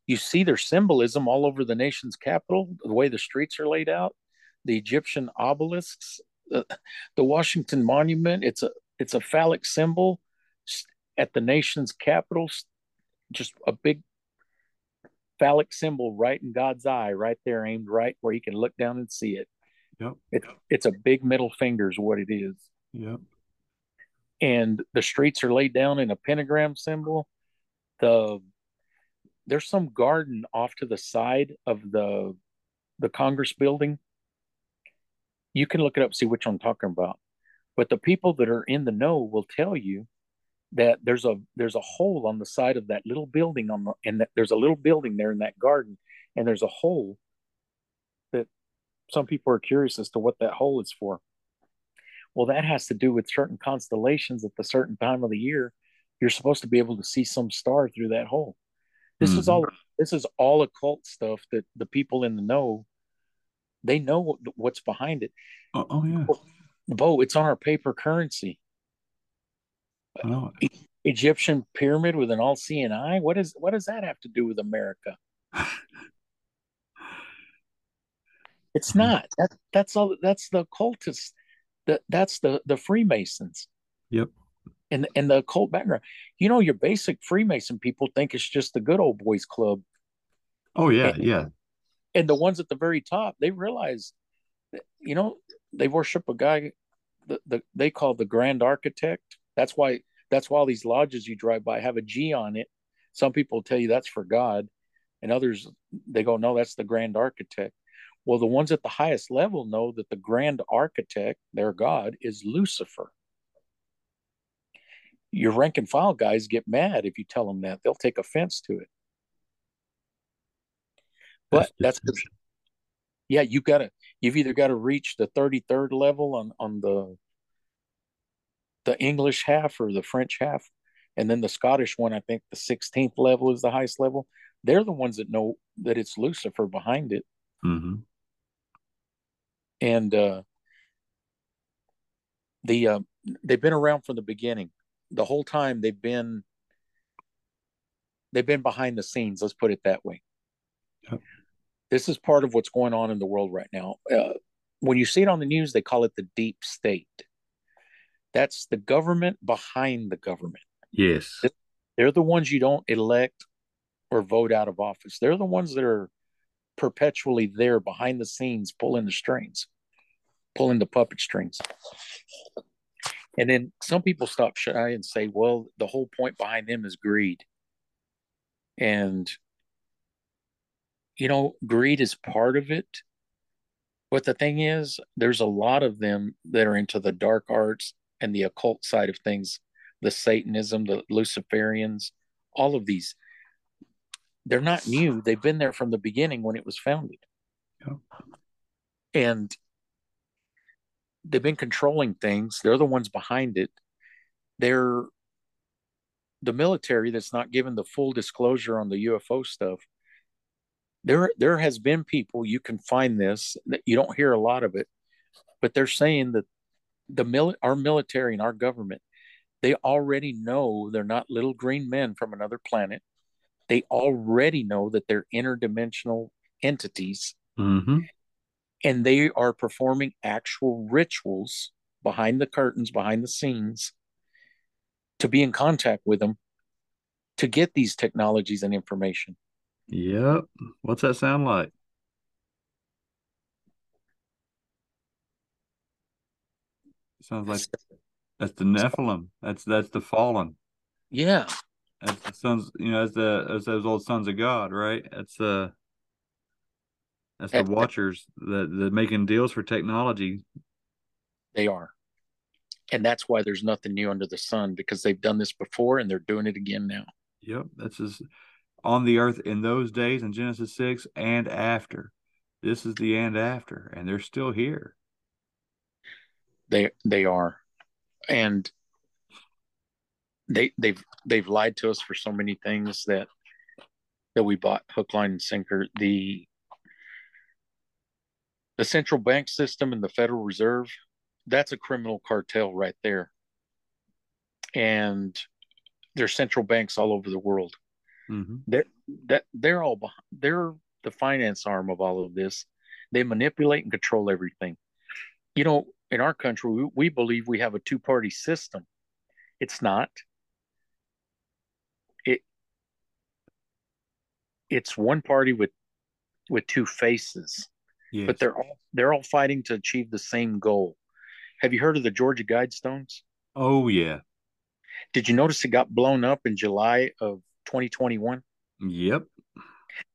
You see their symbolism all over the nation's capital, the way the streets are laid out, the Egyptian obelisks, the, the Washington Monument. It's a it's a phallic symbol at the nation's capital, just a big phallic symbol right in God's eye, right there, aimed right where he can look down and see it. Yep. It, it's a big middle finger, is what it is. Yep. And the streets are laid down in a pentagram symbol. The there's some garden off to the side of the the Congress building. You can look it up, see which I'm talking about. But the people that are in the know will tell you that there's a there's a hole on the side of that little building on the and that there's a little building there in that garden and there's a hole that some people are curious as to what that hole is for well that has to do with certain constellations at the certain time of the year you're supposed to be able to see some star through that hole this mm-hmm. is all this is all occult stuff that the people in the know they know what's behind it oh, oh yeah bo it's on our paper currency Oh. Egyptian pyramid with an all-seeing eye. What is what does that have to do with America? it's not. That that's all. That's the occultists. That that's the the Freemasons. Yep. And and the occult background. You know, your basic Freemason people think it's just the good old boys club. Oh yeah, and, yeah. And the ones at the very top, they realize, that, you know, they worship a guy. The, the they call the Grand Architect. That's why that's why all these lodges you drive by have a G on it. Some people tell you that's for God, and others they go, no, that's the grand architect. Well, the ones at the highest level know that the grand architect, their God, is Lucifer. Your rank and file guys get mad if you tell them that. They'll take offense to it. But that's, that's yeah, you've gotta you've either got to reach the 33rd level on on the the English half or the French half, and then the Scottish one. I think the 16th level is the highest level. They're the ones that know that it's Lucifer behind it. Mm-hmm. And uh, the uh, they've been around from the beginning. The whole time they've been they've been behind the scenes. Let's put it that way. Yep. This is part of what's going on in the world right now. Uh, when you see it on the news, they call it the deep state. That's the government behind the government. Yes. They're the ones you don't elect or vote out of office. They're the ones that are perpetually there behind the scenes, pulling the strings, pulling the puppet strings. And then some people stop shy and say, well, the whole point behind them is greed. And, you know, greed is part of it. But the thing is, there's a lot of them that are into the dark arts and the occult side of things, the Satanism, the Luciferians, all of these, they're not new. They've been there from the beginning when it was founded. Yeah. And they've been controlling things. They're the ones behind it. They're the military that's not given the full disclosure on the UFO stuff. There, there has been people you can find this that you don't hear a lot of it, but they're saying that the mil- our military and our government they already know they're not little green men from another planet they already know that they're interdimensional entities mm-hmm. and they are performing actual rituals behind the curtains behind the scenes to be in contact with them to get these technologies and information yep what's that sound like Sounds like that's the Nephilim. That's that's the fallen. Yeah. That's the sons, you know, as the as those old sons of God, right? That's the that's the watchers that that making deals for technology. They are. And that's why there's nothing new under the sun because they've done this before and they're doing it again now. Yep. That's just on the earth in those days in Genesis 6 and after. This is the and after, and they're still here. They they are, and they they've they've lied to us for so many things that that we bought hook, line, and sinker. The the central bank system and the Federal Reserve, that's a criminal cartel right there. And there's central banks all over the world. Mm-hmm. They're that they're all behind, they're the finance arm of all of this. They manipulate and control everything. You know, in our country, we, we believe we have a two party system. It's not. It it's one party with with two faces, Yes. but they're all they're all fighting to achieve the same goal. Have you heard of the Georgia Guidestones? oh yeah. Did you notice it got blown up in July of 2021? Yep.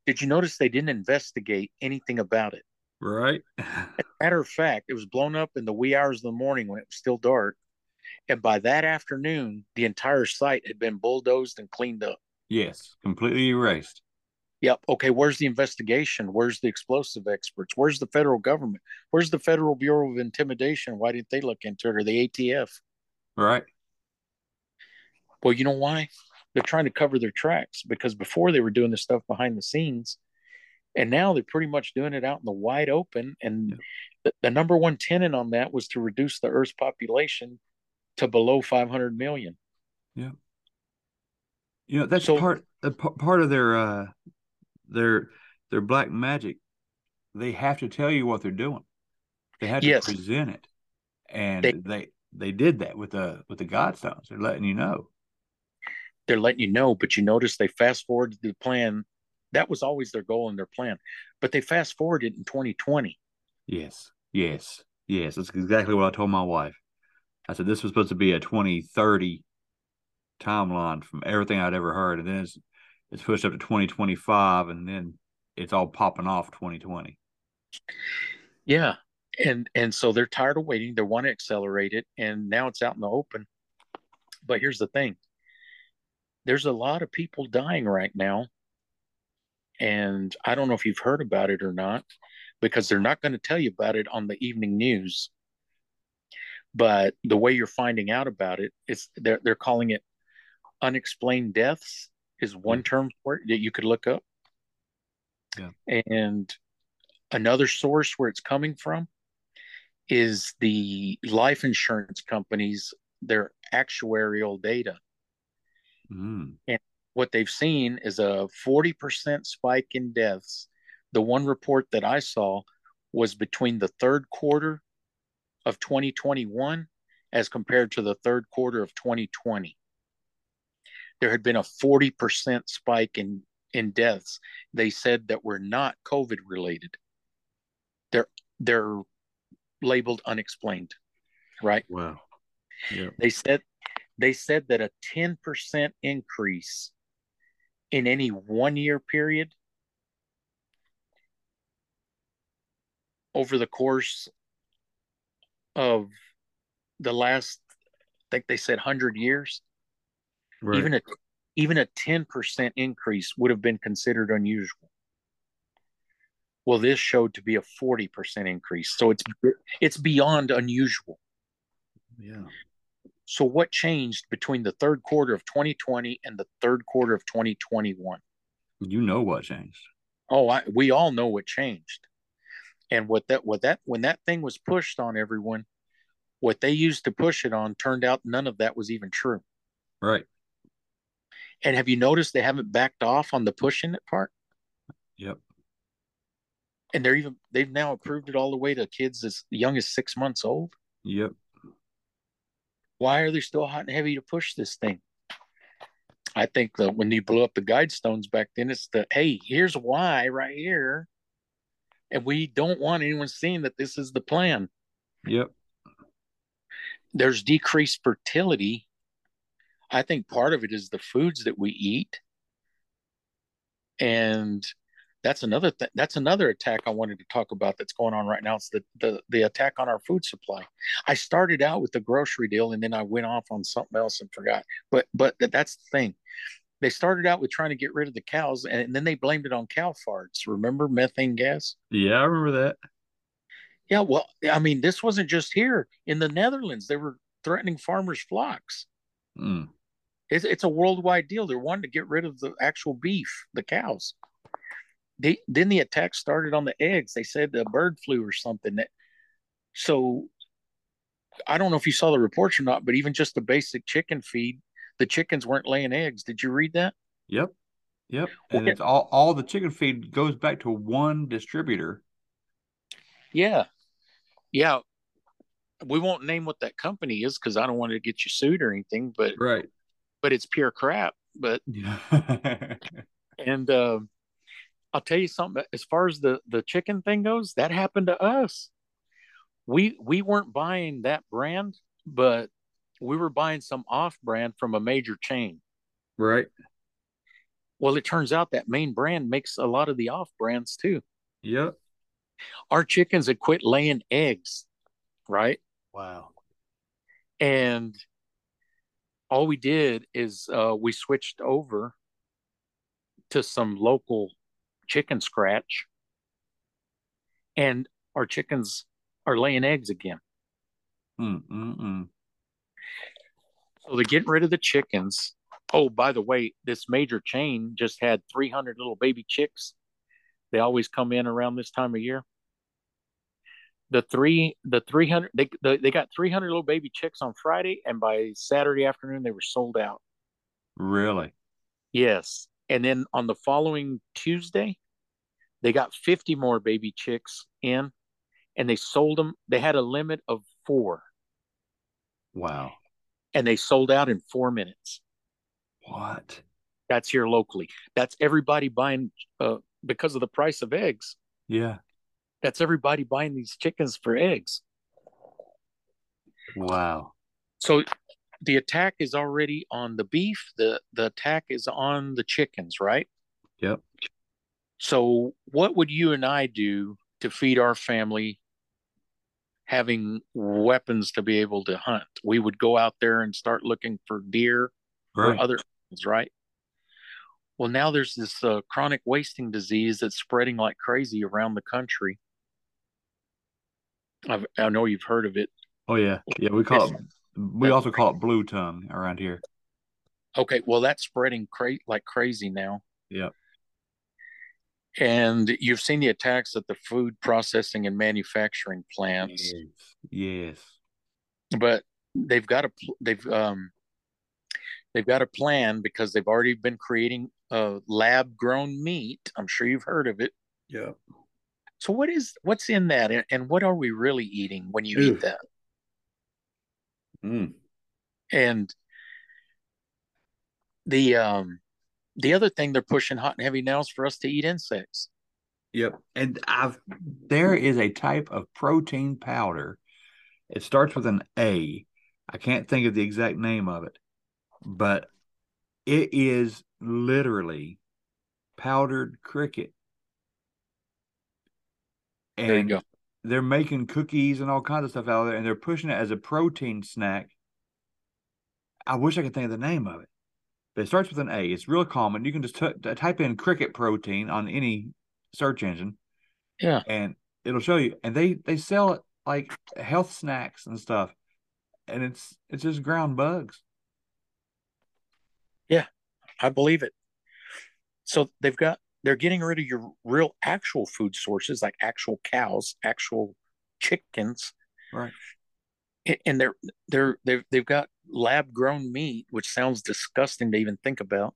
Did you notice they didn't investigate anything about it? Right. Matter of fact, it was blown up in the wee hours of the morning when it was still dark. And by that afternoon, the entire site had been bulldozed and cleaned up. yes. Completely erased. Yep. Okay. Where's the investigation? Where's the explosive experts? Where's the federal government? Where's the Federal Bureau of Intimidation? Why didn't they look into it or the ATF? Right. Well, you know why? They're trying to cover their tracks because before they were doing this stuff behind the scenes, and now they're pretty much doing it out in the wide open. And Yeah. the, the number one tenet on that was to reduce the Earth's population to below 500 million. yeah You know that's So- part a p- part of their uh their their black magic. They have to tell you what they're doing. They have to Yes. present it, and They- they, they did that with the with the Godstones. They're letting you know. They're letting you know, but you notice they fast forwarded the plan. That was always their goal and their plan, but they fast forwarded it in 2020. Yes, yes, yes. That's exactly what I told my wife. I said this was supposed to be a 2030 timeline from everything I'd ever heard, and then it's it's pushed up to 2025, and then it's all popping off 2020. Yeah. And and so they're tired of waiting. They want to accelerate it. And now it's out in the open. But here's the thing. There's a lot of people dying right now. And I don't know if you've heard about it or not, because they're not going to tell you about it on the evening news. But the way you're finding out about it is they're they're calling it unexplained deaths is one term for it that you could look up. Yeah. And another source where it's coming from is the life insurance companies their actuarial data Mm. what they've seen is a 40% spike in deaths the one report that i saw was between the third quarter of 2021 as compared to the third quarter of 2020 there had been a 40% spike in in deaths they said that were not covid related they're they're labeled unexplained right Wow. Yeah. they said they said that a 10% increase in any one year period over the course of the last I think they said 100 years Right. even a even a 10% increase would have been considered unusual well this showed to be a 40% increase so it's it's beyond unusual yeah. So, what changed between the third quarter of 2020 and the third quarter of 2021? You know what changed. Oh, I, we all know what changed. And what that, what that, when that thing was pushed on everyone, what they used to push it on turned out none of that was even true. Right. And have you noticed they haven't backed off on the pushing it part? Yep. And they're even, they've now approved it all the way to kids as young as six months old. Yep. why are they still hot and heavy to push this thing? I think that when you blew up the guidestones back then, it's the hey, here's why right here. And we don't want anyone seeing that this is the plan. Yep. There's decreased fertility. I think part of it is the foods that we eat. And that's another th- that's another attack I wanted to talk about that's going on right now. It's the, the the attack on our food supply. I started out with the grocery deal and then I went off on something else and forgot. But but that's the thing. They started out with trying to get rid of the cows and then they blamed it on cow farts. Remember methane gas? Yeah, I remember that. Yeah, well, I mean, this wasn't just here in the Netherlands. They were threatening farmers' flocks. Mm. It's, it's a worldwide deal. They're wanting to get rid of the actual beef, the cows. They then the attack started on the eggs. They said the bird flu or something. That so I don't know if you saw the reports or not, but even just the basic chicken feed, the chickens weren't laying eggs. Did you read that? Yep. Yep. And it's all all the chicken feed goes back to one distributor. Yeah. Yeah. We won't name what that company is because I don't want to get you sued or anything, but Right. But it's pure crap. But Yeah. and uh, I'll tell you something. As far as the the chicken thing goes, that happened to us. We we weren't buying that brand, but we were buying some off brand from a major chain. right. Well, it turns out that main brand makes a lot of the off brands too. Yep. Our chickens had quit laying eggs, right? Wow. And all we did is uh, we switched over to some local chicken scratch, and our chickens are laying eggs again. Mm, mm, mm. So they're getting rid of the chickens. Oh, by the way, this major chain just had 300 little baby chicks. They always come in around this time of year. The three, the 300, they, they, they got 300 little baby chicks on Friday, and by Saturday afternoon, they were sold out. Really? Yes. And then on the following Tuesday, they got 50 more baby chicks in and they sold them. They had a limit of four Wow. and they sold out in four minutes. What? That's here locally. That's everybody buying uh, because of the price of eggs. Yeah. That's everybody buying these chickens for eggs. Wow. So the attack is already on the beef. The the attack is on the chickens, right? Yep. So what would you and I do to feed our family having weapons to be able to hunt? We would go out there and start looking for deer or other animals, right? Well, now there's this uh, chronic wasting disease that's spreading like crazy around the country. I've, I know you've heard of it. Oh yeah. Yeah. We call it. We also call it blue tongue around here. Okay, well, that's spreading cra- like crazy now. Yep. And you've seen the attacks at the food processing and manufacturing plants, Yes. but they've got a pl- they've um they've got a plan because they've already been creating uh, lab grown meat. I'm sure you've heard of it. Yep. So what is what's in that, and, and what are we really eating when you Ooh. eat that? Mm. And the um the other thing they're pushing hot and heavy now is for us to eat insects. Yep. And I've there is a type of protein powder. It starts with an A. I can't think of the exact name of it, but it is literally powdered cricket. And There you go. they're making cookies and all kinds of stuff out of there, and they're pushing it as a protein snack. I wish I could think of the name of it, but it starts with an A. It's real common. You can just t- type in cricket protein on any search engine, Yeah. and it'll show you. And they they sell it like health snacks and stuff, and it's it's just ground bugs. Yeah, I believe it. So they've got they're getting rid of your real actual food sources like actual cows, actual chickens, Right. and they're they're they've they've got lab grown meat, which sounds disgusting to even think about.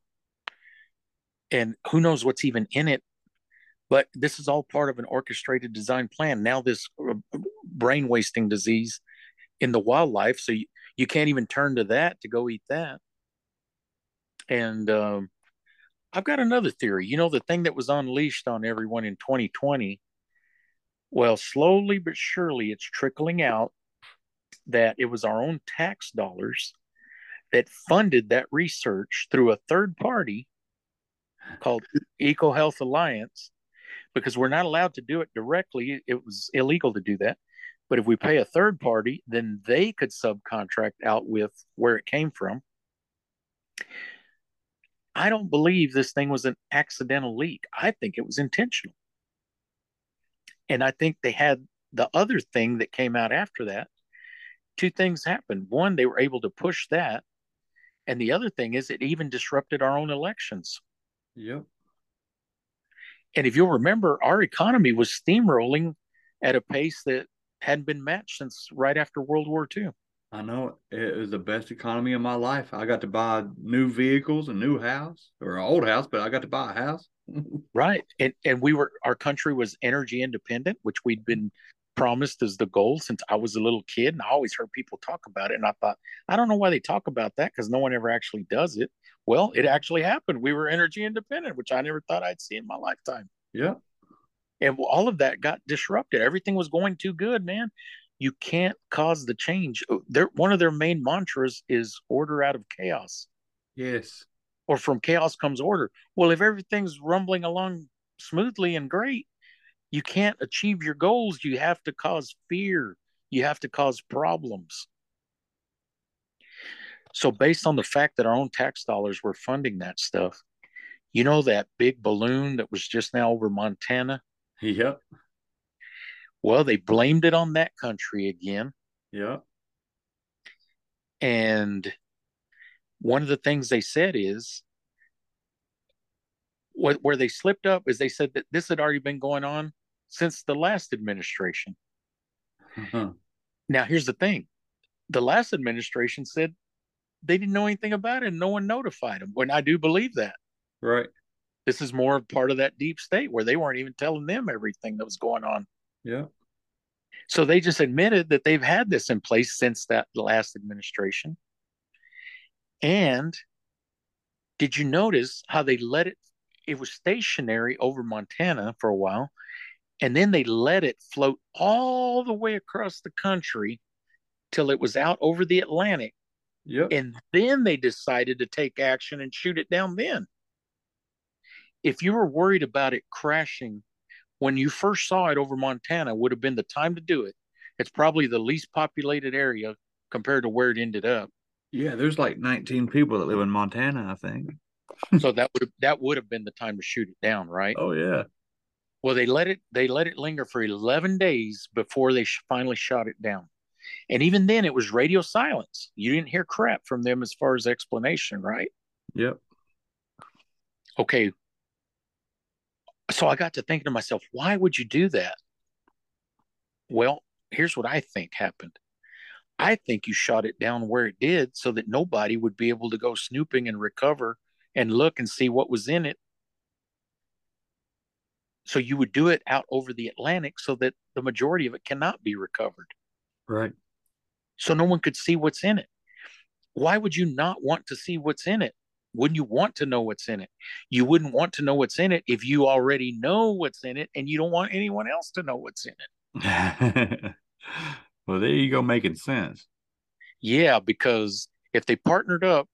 And who knows what's even in it? But this is all part of an orchestrated design plan. Now this uh, brain wasting disease in the wildlife, so you, you can't even turn to that to go eat that. And um, I've got another theory. You know, the thing that was unleashed on everyone in 2020, well, slowly but surely it's trickling out that it was our own tax dollars that funded that research through a third party called Eco Health Alliance because we're not allowed to do it directly. It was illegal to do that. But if we pay a third party, then they could subcontract out with where it came from. I don't believe this thing was an accidental leak. I think it was intentional. And I think they had the other thing that came out after that. Two things happened. One, they were able to push that. And the other thing is, it even disrupted our own elections. Yep. And if you'll remember, our economy was steamrolling at a pace that hadn't been matched since right after World War II. I know it. was the best economy of my life. I got to buy new vehicles, a new house, or an old house, but I got to buy a house. right. And and we were our country was energy independent, which we'd been promised as the goal since I was a little kid. And I always heard people talk about it. And I thought, I don't know why they talk about that because no one ever actually does it. Well, it actually happened. We were energy independent, which I never thought I'd see in my lifetime. Yeah. And all of that got disrupted. Everything was going too good, man. You can't cause the change. Oh, their one of their main mantras is order out of chaos. Yes. Or from chaos comes order. Well, if everything's rumbling along smoothly and great, you can't achieve your goals. You have to cause fear. You have to cause problems. So, based on the fact that our own tax dollars were funding that stuff, you know that big balloon that was just now over Montana? Yep. Well, they blamed it on that country again. Yeah. And one of the things they said is what where they slipped up is they said that this had already been going on since the last administration. Uh-huh. Now, here's the thing the last administration said they didn't know anything about it and no one notified them. When I do believe that. Right. This is more part of that deep state where they weren't even telling them everything that was going on. Yeah. So they just admitted that they've had this in place since that last administration. And did you notice how they let it? It was stationary over Montana for a while, and then they let it float all the way across the country till it was out over the Atlantic. Yep. And then they decided to take action and shoot it down then. If you were worried about it crashing when you first saw it over Montana would have been the time to do it. It's probably the least populated area compared to where it ended up. Yeah, there's like 19 people that live in Montana, I think. so that would have, that would have been the time to shoot it down, right? Oh yeah. Well, they let it they let it linger for 11 days before they finally shot it down. And even then, it was radio silence. You didn't hear crap from them as far as explanation, right? Yep. Okay. So I got to thinking to myself, why would you do that? Well, here's what I think happened. I think you shot it down where it did so that nobody would be able to go snooping and recover and look and see what was in it so you would do it out over the Atlantic so that the majority of it cannot be recovered. Right. So no one could see what's in it. Why would you not want to see what's in it? Wouldn't you want to know what's in it? You wouldn't want to know what's in it if you already know what's in it and you don't want anyone else to know what's in it. well, there you go, making sense. Yeah, because if they partnered up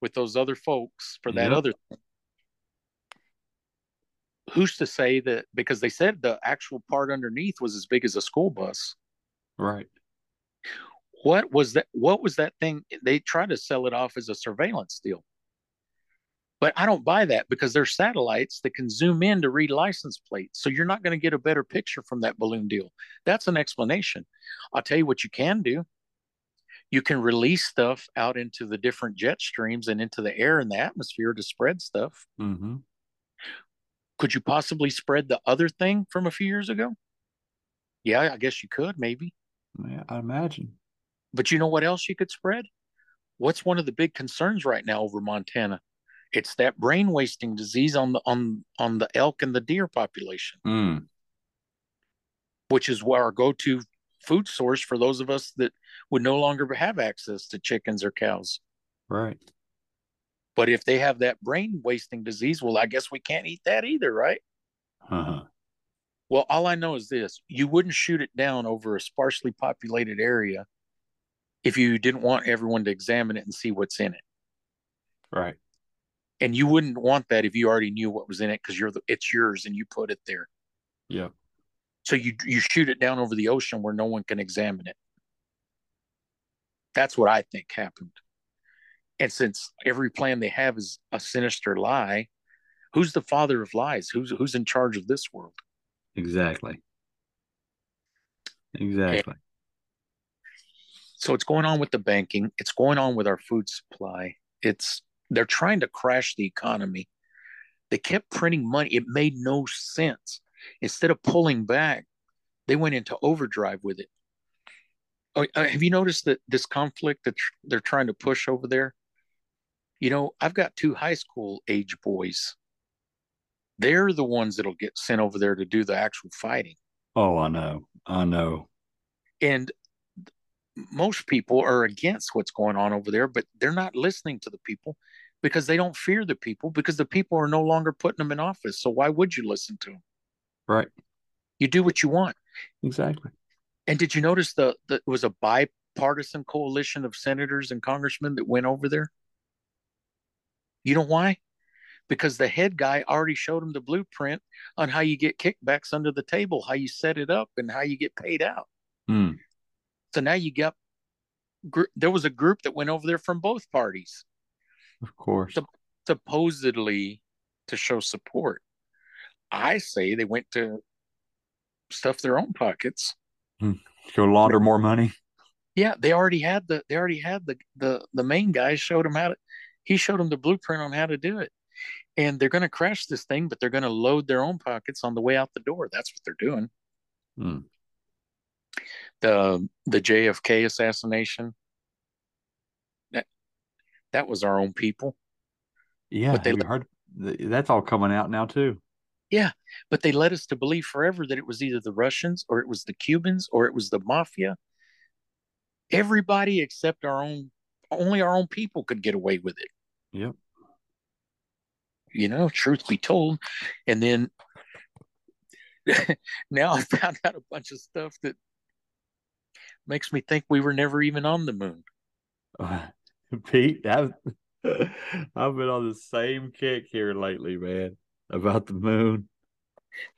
with those other folks for that yep. other thing, who's to say that because they said the actual part underneath was as big as a school bus right what was that what was that thing? They tried to sell it off as a surveillance deal. But i don't buy that because there's satellites that can zoom in to read license plates. So you're not going to get a better picture from that balloon deal. That's an explanation. I'll tell you what you can do. You can release stuff out into the different jet streams and into the air and the atmosphere to spread stuff. Mm-hmm. Could you possibly spread the other thing from a few years ago? Yeah, I guess you could, maybe. Yeah, I imagine. But you know what else you could spread? What's one of the big concerns right now over Montana? It's that brain wasting disease on the on on the elk and the deer population, mm. which is our go-to food source for those of us that would no longer have access to chickens or cows. Right. But if they have that brain wasting disease, well, I guess we can't eat that either, right? Uh-huh. Well, all I know is this you wouldn't shoot it down over a sparsely populated area if you didn't want everyone to examine it and see what's in it. Right. And you wouldn't want that if you already knew what was in it because you're the, it's yours and you put it there. Yeah. So you you shoot it down over the ocean where no one can examine it. That's what I think happened. And since every plan they have is a sinister lie, who's the father of lies? Who's who's in charge of this world? Exactly. Exactly. So it's going on with the banking. It's going on with our food supply. It's they're trying to crash the economy. They kept printing money. It made no sense. Instead of pulling back, They went into overdrive with it. Oh, uh, have you noticed that this conflict that they're trying to push over there? You know, I've got two high school age boys. They're the ones that'll get sent over there to do the actual fighting. Oh, I know. I know. And most people are against what's going on over there, but they're not listening to the people because they don't fear the people because the people are no longer putting them in office. So why would you listen to them? Right. You do what you want. Exactly. And did you notice the, the it was a bipartisan coalition of senators and congressmen that went over there? You know why? Because the head guy already showed him the blueprint on how you get kickbacks under the table, how you set it up, and how you get paid out. Hmm. So now you got gr- there was a group that went over there from both parties, Of course. Supposedly to show support. I say they went to stuff their own pockets. Go launder more money. Yeah, they already had the they already had the the the main guy showed them how to he showed them the blueprint on how to do it. And they're going to crash this thing, but they're going to load their own pockets on the way out the door. That's what they're doing. Hmm. The the JFK assassination that that was our own people. Yeah. But they you heard? That's all coming out now too. Yeah, but they led us to believe forever that it was either the Russians or it was the Cubans or it was the mafia. Everybody except our own, only our own people could get away with it. Yep. You know, truth be told. And then now I found out a bunch of stuff that makes me think we were never even on the moon. Pete, I've, I've been on the same kick here lately, man, about the moon.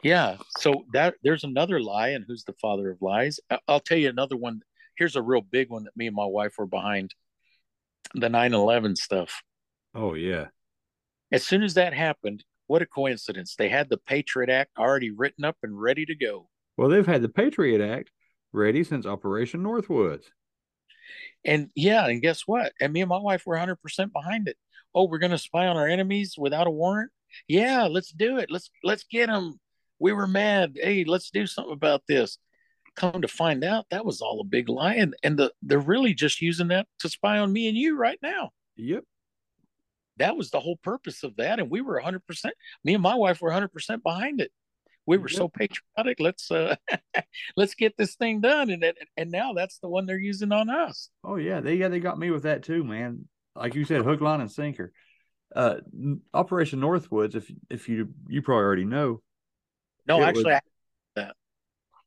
Yeah. So that there's another lie, and who's the father of lies? I'll tell you another one. Here's a real big one that me and my wife were behind the 9 11 stuff. Oh yeah. As soon as that happened, what a coincidence. They had the Patriot Act already written up and ready to go. Well, they've had the Patriot Act ready since Operation Northwoods. And yeah, and guess what? And me and my wife were 100% behind it. Oh, we're going to spy on our enemies without a warrant? Yeah, let's do it. Let's let's get them. We were mad. Hey, let's do something about this. Come to find out, that was all a big lie, and and the, they're really just using that to spy on me and you right now. Yep. That was the whole purpose of that, and we were 100%. Me and my wife were 100% behind it. We were so patriotic. Let's uh, let's get this thing done, and it, and now that's the one they're using on us. Oh yeah, they yeah they got me with that too, man. Like you said, hook, line, and sinker. Uh, Operation Northwoods. If if you you probably already know, No, actually, was- I,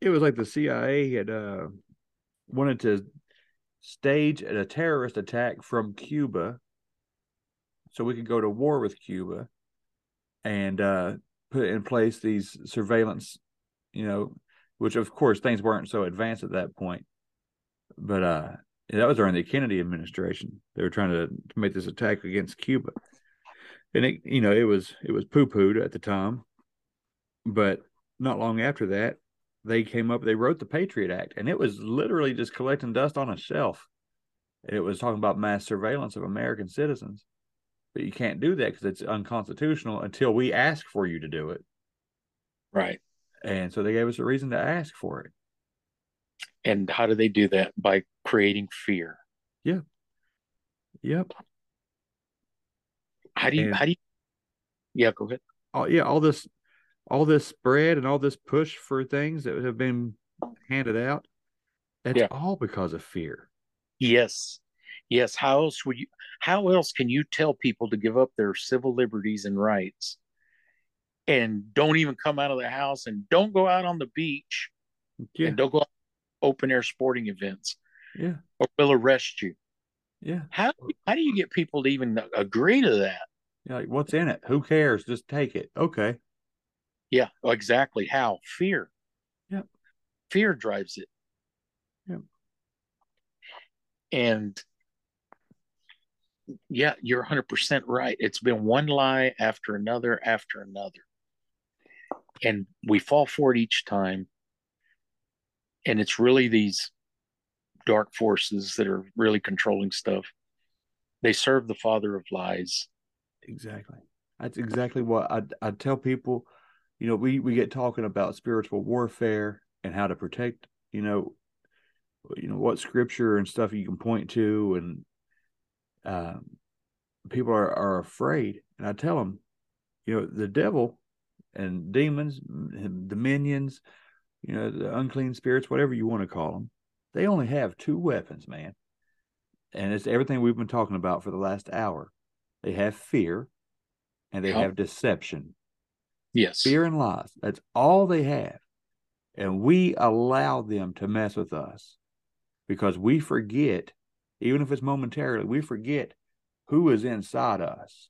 it was like the CIA had uh wanted to stage a terrorist attack from Cuba, so we could go to war with Cuba, and uh put in place these surveillance, you know, which of course things weren't so advanced at that point, but uh that was during the Kennedy administration. They were trying to, to make this attack against Cuba, and it you know it was it was poo pooed at the time, but not long after that they came up they wrote the patriot act and it was literally just collecting dust on a shelf. It was talking about mass surveillance of american citizens but you can't do that because it's unconstitutional until we ask for you to do it right. and so they gave us a reason to ask for it And how do they do that? By creating fear. Yeah. Yep How do you? And- How do you? Yeah, go ahead. all, yeah all this all this spread and all this push for things that have been handed out that's Yeah. all because of fear Yes, yes. How else would you? How else can you tell people to give up their civil liberties and rights, and don't even come out of the house, and don't go out on the beach, yeah and don't go out open air sporting events, yeah or we'll arrest you? yeah How how do you get people to even agree to that? You're like what's in it who cares just take it okay Yeah, oh, exactly. How fear. Yep. Fear drives it. Yep. And yeah, you're 100% right. It's been one lie after another after another. And we fall for it each time. And it's really these dark forces that are really controlling stuff. They serve the father of lies. Exactly. That's exactly what I I tell people. You know, we we get talking about spiritual warfare and how to protect, you know, you know what scripture and stuff you can point to, and um, people are are afraid. And I tell them, you know, the devil and demons, dominions, you know, the unclean spirits, whatever you want to call them, they only have two weapons, man. And it's everything we've been talking about for the last hour. They have fear and they have deception. Yes. Fear and lies. That's all they have. And we allow them to mess with us because we forget, even if it's momentarily, we forget who is inside us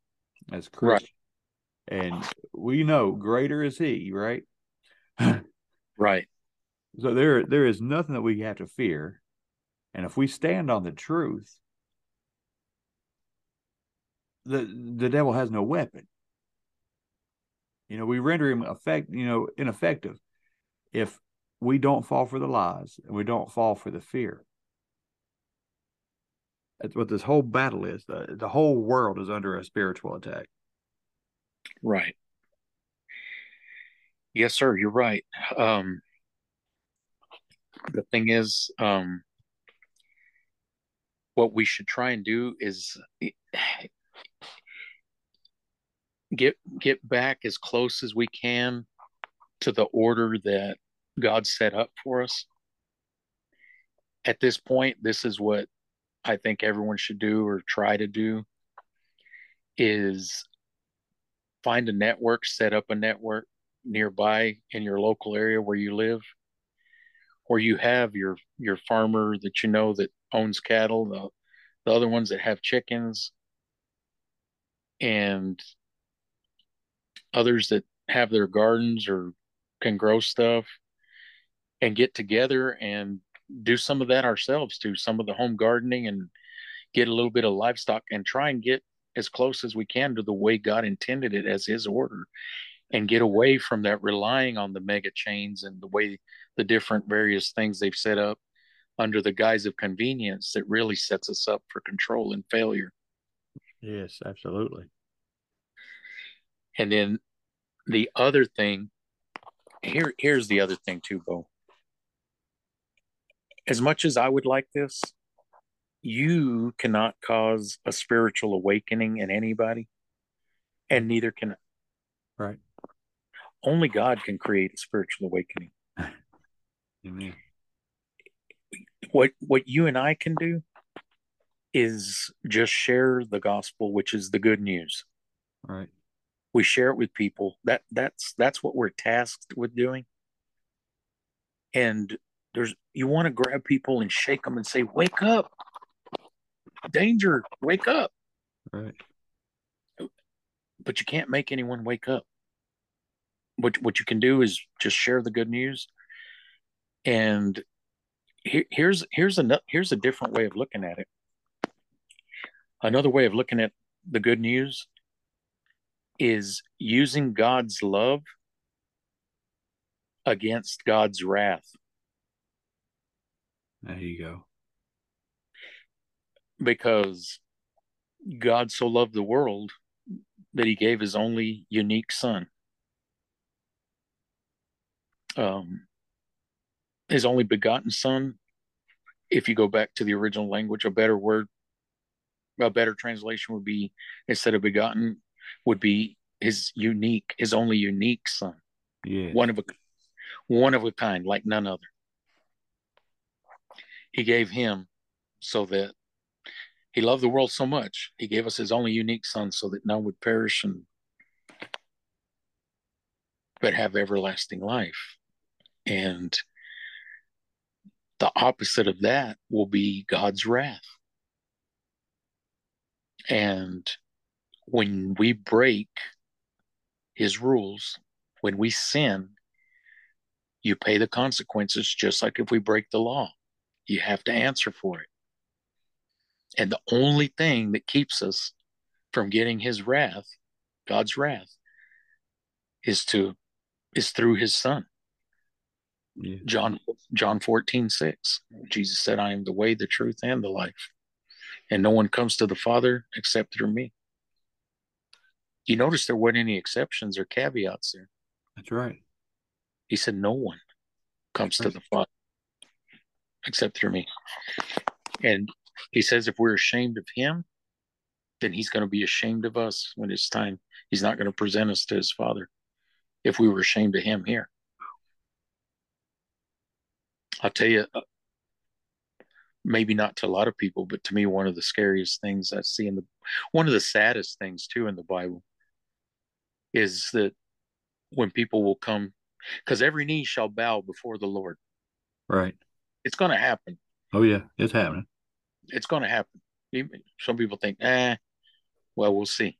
as Christians. Right. And we know greater is he, right? right. So there there is nothing that we have to fear. And if we stand on the truth, the the devil has no weapon. You know, we render him effect, you know, ineffective if we don't fall for the lies and we don't fall for the fear. That's what this whole battle is. The the whole world is under a spiritual attack. Right. Yes, sir. You're right. Um, the thing is, um, what we should try and do is get get back as close as we can to the order that God set up for us. At this point, this is what I think everyone should do or try to do is find a network, set up a network nearby in your local area where you live, or you have your your farmer that you know that owns cattle, the the other ones that have chickens, and others that have their gardens or can grow stuff and get together and do some of that ourselves do some of the home gardening and get a little bit of livestock and try and get as close as we can to the way God intended it as his order and get away from that relying on the mega chains and the way the different various things they've set up under the guise of convenience that really sets us up for control and failure. Yes, absolutely. And then the other thing here here's the other thing too, Bo. As much as I would like this, you cannot cause a spiritual awakening in anybody, and neither can Right. Only God can create a spiritual awakening. Amen. What what you and I can do is just share the gospel, which is the good news. Right. We share it with people. That that's that's what we're tasked with doing. And there's you want to grab people and shake them and say, "Wake up! Danger! Wake up!" Right. But you can't make anyone wake up. What what you can do is just share the good news. And here, here's here's a here's a different way of looking at it. Another way of looking at the good news is using God's love against God's wrath. There you go. Because God so loved the world that he gave his only unique son. Um, his only begotten son, if you go back to the original language, a better word, a better translation would be instead of begotten, would be his unique, his only unique son. Yeah. One of a one of a kind, like none other. He gave him so that he loved the world so much, he gave us his only unique son so that none would perish and but have everlasting life. And the opposite of that will be God's wrath. And when we break his rules, when we sin, you pay the consequences just like if we break the law. You have to answer for it. And the only thing that keeps us from getting his wrath, God's wrath, is to is through his son. Yeah. John John 14, 6. Jesus said, I am the way, the truth, and the life. And no one comes to the Father except through me. You notice there weren't any exceptions or caveats there. That's right. He said, No one. comes to the Father except through me. And he says if we're ashamed of him, then he's going to be ashamed of us when it's time. He's not going to present us to his Father if we were ashamed of him here. I'll tell you, uh, maybe not to a lot of people, but to me, one of the scariest things I see in the, one of the saddest things too in the Bible is that when people will come, because every knee shall bow before the Lord. Right. It's going to happen. Oh yeah, it's happening. It's going to happen. Some people think, eh, well, we'll see.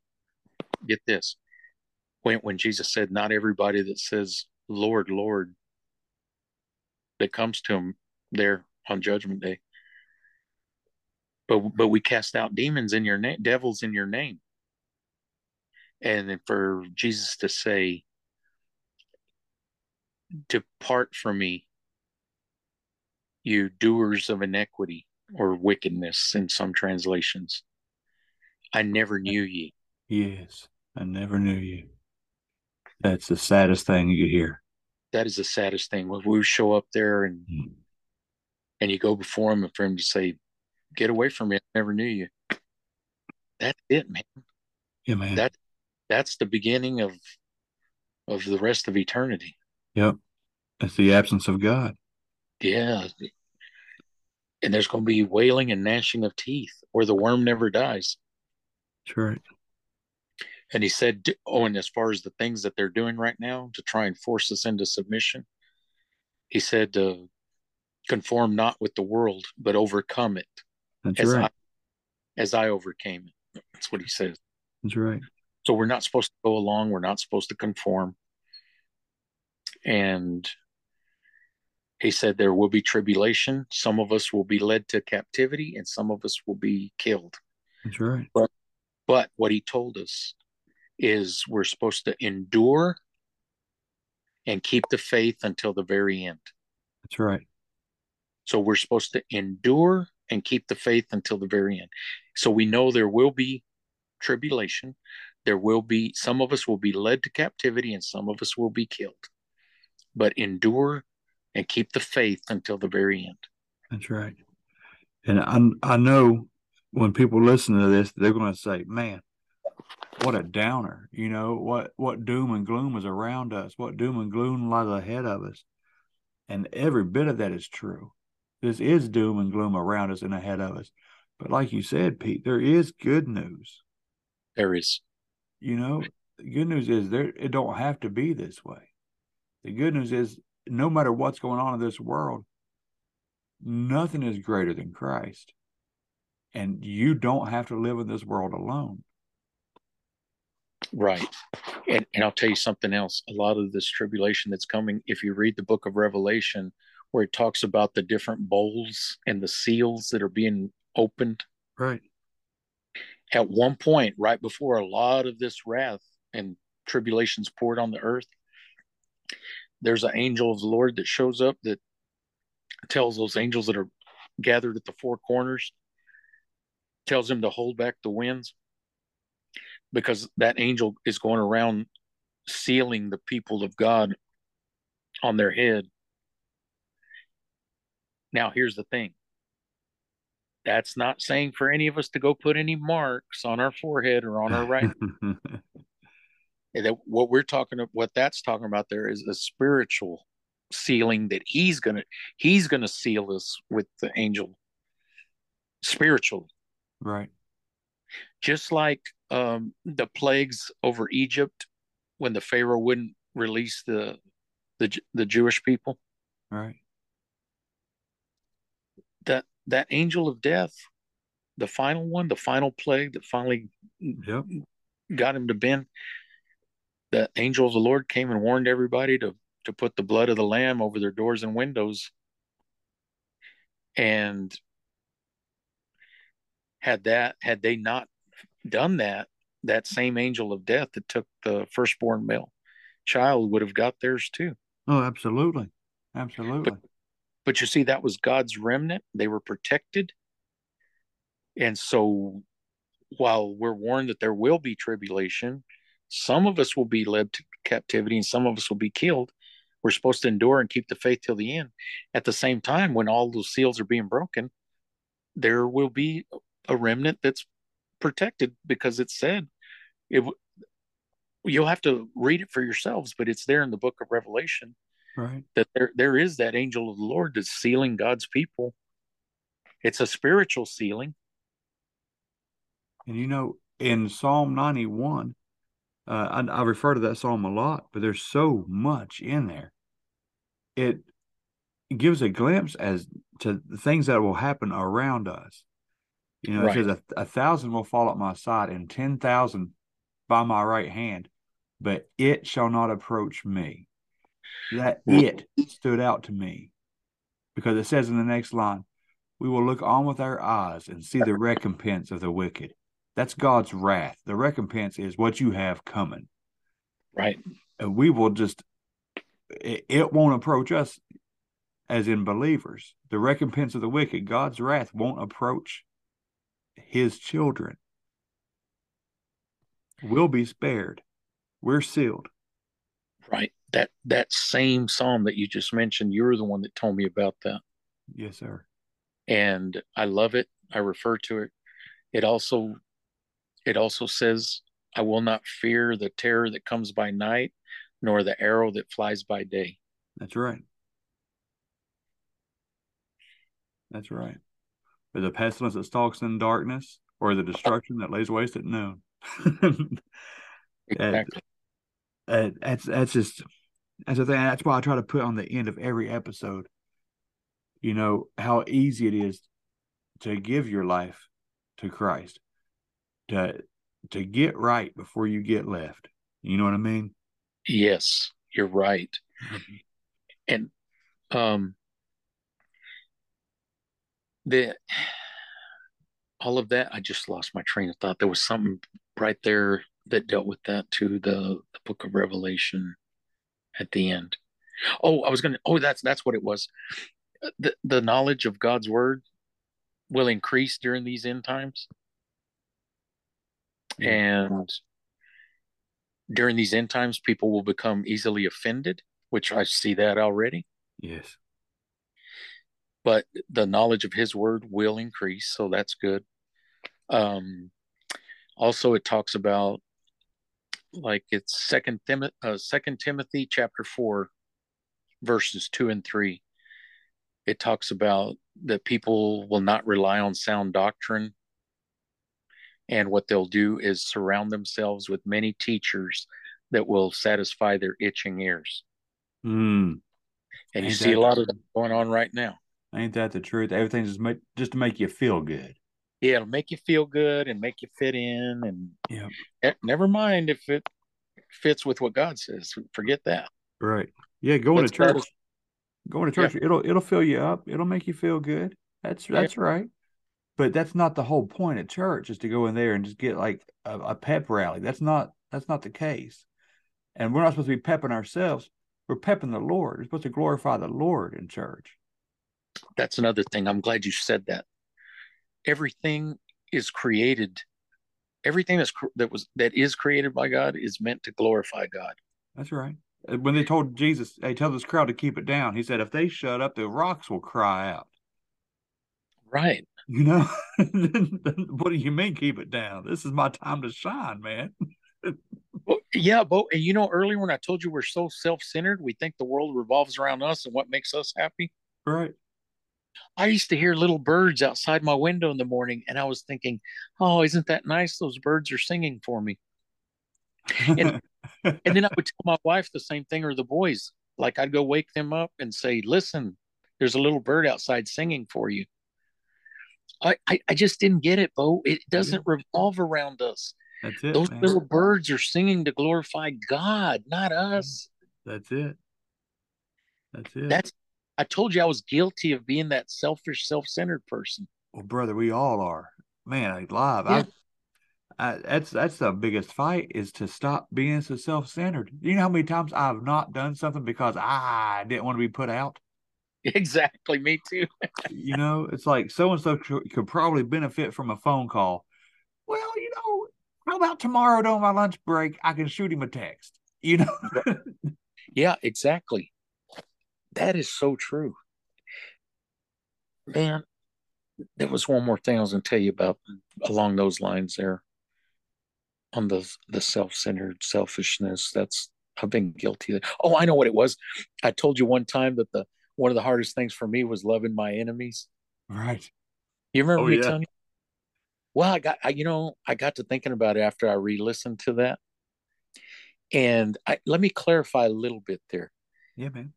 Get this. When, when Jesus said, not everybody that says, Lord, Lord, that comes to him there on judgment day. But, but we cast out demons in your name, devils in your name. And then for Jesus to say, depart from me, you doers of iniquity or wickedness in some translations. I never knew ye. Yes, I never knew you. That's the saddest thing you hear. That is the saddest thing. When we show up there and Mm. and you go before him and for him to say, Get away from me, I never knew you. That's it, man. Yeah, man. That that's the beginning of of the rest of eternity. yep. It's the absence of God. Yeah. And there's gonna be wailing and gnashing of teeth, or the worm never dies. That's right. And he said, Oh, and as far as the things that they're doing right now to try and force us into submission, he said, uh, conform not with the world, but overcome it That's as right. I as I overcame it. That's what he says. That's right. So we're not supposed to go along, we're not supposed to conform. And he said there will be tribulation. Some of us will be led to captivity and some of us will be killed. That's right. But what he told us is we're supposed to endure and keep the faith until the very end. That's right. So we're supposed to endure and keep the faith until the very end. So we know there will be tribulation. There will be, some of us will be led to captivity and some of us will be killed. But endure and keep the faith until the very end. That's right. And I I know when people listen to this, they're going to say, "Man, what a downer!" You know what what doom and gloom is around us. What doom and gloom lies ahead of us. And every bit of that is true. This is doom and gloom around us and ahead of us. But like you said, Pete, there is good news. There is. You know, the good news is there it don't have to be this way. The good news is no matter what's going on in this world, nothing is greater than Christ. And you don't have to live in this world alone. Right. And, and I'll tell you something else. A lot of this tribulation that's coming, if you read the book of Revelation, where it talks about the different bowls and the seals that are being opened, Right. at one point, right before a lot of this wrath and tribulations poured on the earth, there's an angel of the Lord that shows up that tells those angels that are gathered at the four corners, tells them to hold back the winds because that angel is going around sealing the people of God on their head. Now, here's the thing that's not saying for any of us to go put any marks on our forehead or on our right. that what we're talking about, what that's talking about there is a spiritual sealing that he's gonna he's gonna seal us with the angel spiritually right. just like um, the plagues over Egypt when the Pharaoh wouldn't release the the the Jewish people. Right. That that angel of death, the final one, the final plague that finally Yep. got him to bend. The angel of the Lord came and warned everybody to to put the blood of the lamb over their doors and windows. And had that had they not done that, that same angel of death that took the firstborn male child would have got theirs too. Oh, absolutely. Absolutely. But you see, that was God's remnant. They were protected. And so while we're warned that there will be tribulation, some of us will be led to captivity and some of us will be killed. we're supposed to endure and keep the faith till the end. At the same time, when all those seals are being broken, there will be a remnant that's protected because it said it. You'll have to read it for yourselves, but it's there in the book of Revelation Right. that there there is that angel of the Lord that's sealing God's people. It's a spiritual sealing. And you know, in Psalm 91, uh, I, I refer to that psalm a lot, but there's so much in there. It gives a glimpse as to the things that will happen around us. You know, Right. it says a, a thousand will fall at my side and 10,000 by my right hand, but it shall not approach me. That it stood out to me because it says in the next line, we will look on with our eyes and see the recompense of the wicked. That's God's wrath. The recompense is what you have coming. Right. And we will just, it, it won't approach us as in believers. The recompense of the wicked, God's wrath won't approach his children. We'll be spared. We're sealed. Right. That that same psalm that you just mentioned, you're the one that told me about that. Yes, sir. And I love it. I refer to it. It also it also says, I will not fear the terror that comes by night, nor the arrow that flies by day. That's right. That's right. Or the pestilence that stalks in darkness, or the destruction that lays waste at noon. Exactly. Uh, that's that's just that's the thing. That's why I try to put on the end of every episode. You know how easy it is to give your life to Christ, to to get right before you get left. You know what I mean? Yes, you're right. And um the all of that I just lost my train of thought. There was something right there that dealt with that too, the, the book of Revelation at the end. Oh, I was gonna oh that's that's what it was. The the knowledge of God's word will increase during these end times. And during these end times, people will become easily offended, which I see that already. Yes. But the knowledge of His word will increase, so that's good. Um, also, it talks about like it's Second Timothy, uh, Second Timothy chapter four, verses two and three. It talks about that people will not rely on sound doctrine, and what they'll do is surround themselves with many teachers that will satisfy their itching ears. Mm, And you see a lot of that going on right now. ain't that the truth? Everything's just make just to make you feel good. Yeah, it'll make you feel good and make you fit in, and Yep. eh, never mind if it fits with what God says. Forget that. Right. Yeah, going to church. Going to church, it'll it'll fill you up. It'll make you feel good. That's Yeah. that's right. But that's not the whole point of church is to go in there and just get like a, a pep rally. That's not that's not the case. And we're not supposed to be pepping ourselves. We're pepping the Lord. We're supposed to glorify the Lord in church. That's another thing. I'm glad you said that. Everything is created. Everything that's that was that is created by God is meant to glorify God. That's right. Uh, When they told Jesus, "Hey, tell this crowd to keep it down," he said, "If they shut up, the rocks will cry out." Right. You know, what do you mean keep it down? This is my time to shine, man. Well, yeah, but and you know, earlier when I told you we're so self-centered, we think the world revolves around us and what makes us happy. Right. I used to hear little birds outside my window in the morning, and I was thinking, "Oh, isn't that nice? Those birds are singing for me." And- And then I would tell my wife the same thing or the boys. Like I'd go wake them up and say, "Listen, there's a little bird outside singing for you." I I, I just didn't get it, Bo. It doesn't revolve around us. That's it. Those man. little birds are singing to glorify God, not us. That's it. That's it. That's I told you I was guilty of being that selfish, self-centered person. well, brother, we all are. Man, I live. Yeah. I, I that's that's the biggest fight is to stop being so self-centered. You know how many times I've not done something because I didn't want to be put out. Exactly, me too. you know, it's like so and so could probably benefit from a phone call. Well, you know, how about tomorrow during my lunch break, I can shoot him a text. You know, Yeah, exactly. That is so true. Man, there was one more thing I was going to tell you about along those lines there on the the self-centered selfishness that's I've been guilty of. Oh, I know what it was. I told you one time that the one of the hardest things for me was loving my enemies. Right. You remember Oh, me yeah. telling you? Well, I got I, you know I got to thinking about it after I re-listened to that, and I, let me clarify a little bit there. Yeah, man.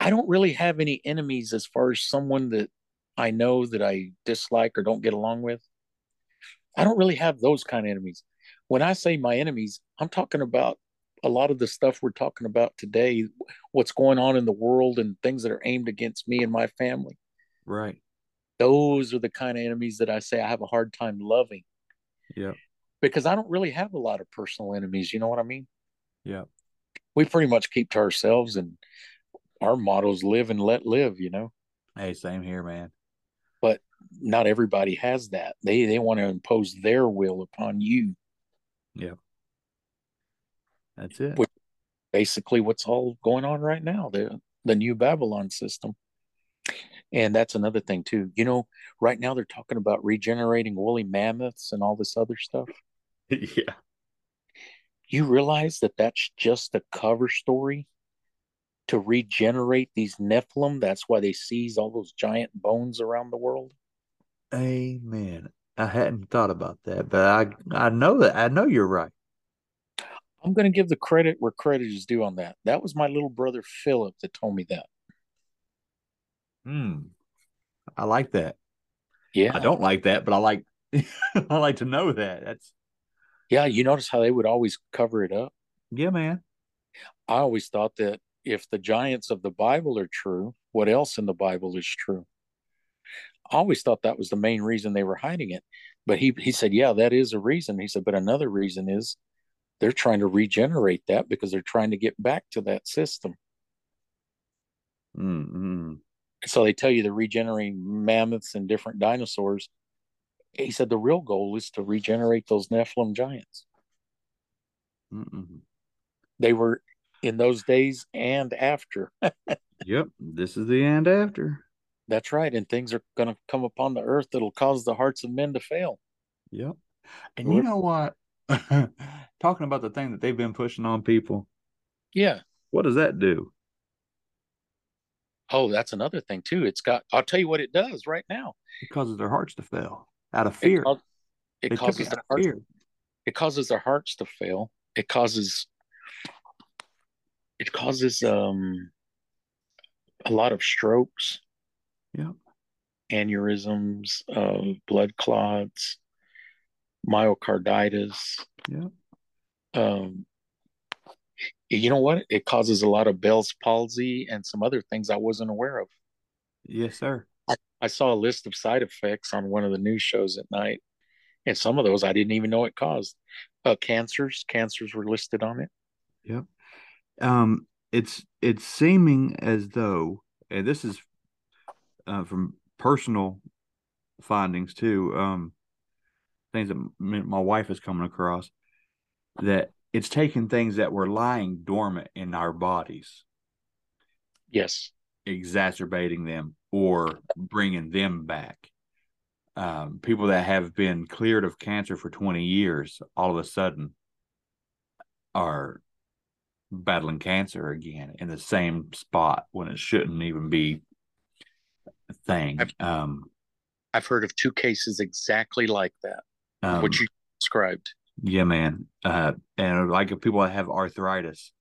I don't really have any enemies as far as someone that I know that I dislike or don't get along with. I don't really have those kind of enemies. When I say my enemies, I'm talking about a lot of the stuff we're talking about today, what's going on in the world and things that are aimed against me and my family. Right. Those are the kind of enemies that I say I have a hard time loving Yeah. because I don't really have a lot of personal enemies. You know what I mean? Yeah. We pretty much keep to ourselves and our motto is live and let live, you know? Hey, same here, man. but not everybody has that. They they want to impose their will upon you. That's it. Which- Basically, what's all going on right now the the new Babylon system, and that's another thing too. You know, right now they're talking about regenerating woolly mammoths and all this other stuff. yeah. You realize that that's just a cover story to regenerate these Nephilim. That's why they seize all those giant bones around the world. Amen. I hadn't thought about that, but I I know that I know you're right. I'm going to give the credit where credit is due on that. That was my little brother Philip that told me that. Hmm. I like that. Yeah. I don't like that, but I like I like to know that. That's Yeah, you notice how they would always cover it up? yeah, man. I always thought that if the giants of the Bible are true, what else in the Bible is true? I always thought that was the main reason they were hiding it. But he he said, Yeah, that is a reason. He said, but another reason is they're trying to regenerate that because they're trying to get back to that system. Mm-hmm. So they tell you they're regenerating mammoths and different dinosaurs. He said the real goal is to regenerate those Nephilim giants. Mm-mm. They were in those days and after. Yep. This is the end after. That's right. And things are going to come upon the earth that'll cause the hearts of men to fail. Yep. And you know what? Talking about the thing that they've been pushing on people, Yeah. what does that do? Oh, that's another thing, too. It's got, I'll tell you what it does right now. It causes their hearts to fail out of It, fear. cau- it causes it their hearts, fear. it causes their hearts to fail. It causes, it causes, um, a lot of strokes, Yep. aneurysms, uh, blood clots, myocarditis. Yeah. Um, you know what? It causes a lot of Bell's palsy and some other things I wasn't aware of. Yes, sir. I saw a list of side effects on one of the news shows at night, and some of those I didn't even know it caused. Uh, cancers, cancers were listed on it. Yep. Um, it's it's seeming as though, and this is uh, from personal findings too, um, things that my wife is coming across, that it's taking things that were lying dormant in our bodies, Yes, exacerbating them or bringing them back. Um, people that have been cleared of cancer for 20 years all of a sudden are battling cancer again in the same spot when it shouldn't even be a thing. I've- Um, I've heard of two cases exactly like that, um, which you described. Yeah, man. Uh, and like if people that have arthritis,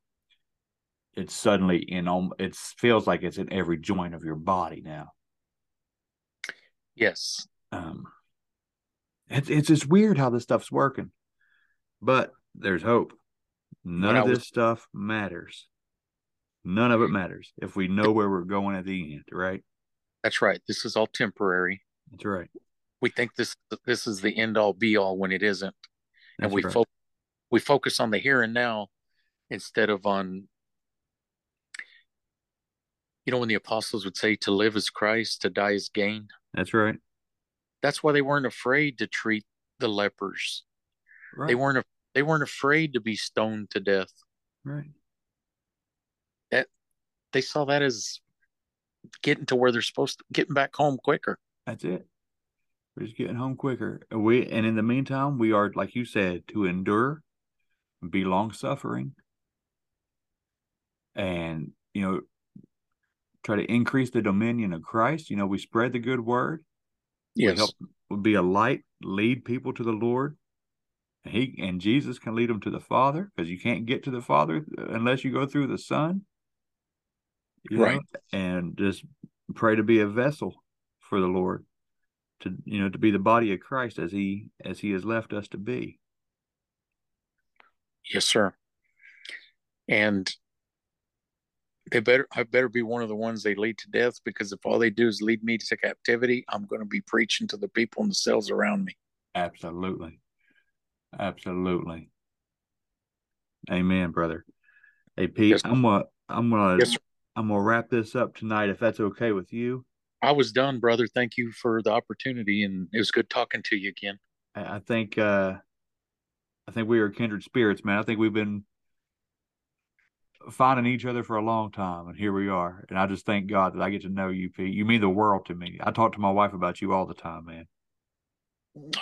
it's suddenly in it feels like it's in every joint of your body now. Yes, Um, it's it's just weird how this stuff's working, but there's hope. None of was- this stuff matters. None of it matters if we know where we're going at the end, right? that's right. This is all temporary. That's right. We think this this is the end all be all when it isn't, and That's we right. fo- we focus on the here and now instead of on. You know, when the apostles would say, "To live is Christ, to die is gain." That's right. That's why they weren't afraid to treat the lepers. Right. They weren't. They weren't afraid to be stoned to death. right. That they saw that as getting to where they're supposed to getting back home quicker. That's it. We're just getting home quicker. And we and in the meantime, we are, like you said, to endure, be long suffering, and you know, try to increase the dominion of Christ. You know, we spread the good word. Yes. We help we be a light, lead people to the Lord. He and Jesus can lead them to the Father because you can't get to the Father uh, unless you go through the Son. you know, Right. and just pray to be a vessel for the Lord, to you know, to be the body of Christ as He as He has left us to be. Yes, sir. And they better I better be one of the ones they lead to death because if all they do is lead me to captivity, I'm going to be preaching to the people in the cells around me. Absolutely, absolutely. Amen, brother. Hey Pete, Yes. I'm gonna I'm gonna Yes. I'm gonna wrap this up tonight if that's okay with you. I was done, brother. Thank you for the opportunity and it was good talking to you again. I, think uh I think we are kindred spirits, man. I think we've been finding each other for a long time and here we are. And I just thank God that I get to know you, Pete. You mean the world to me. I talk to my wife about you all the time, man.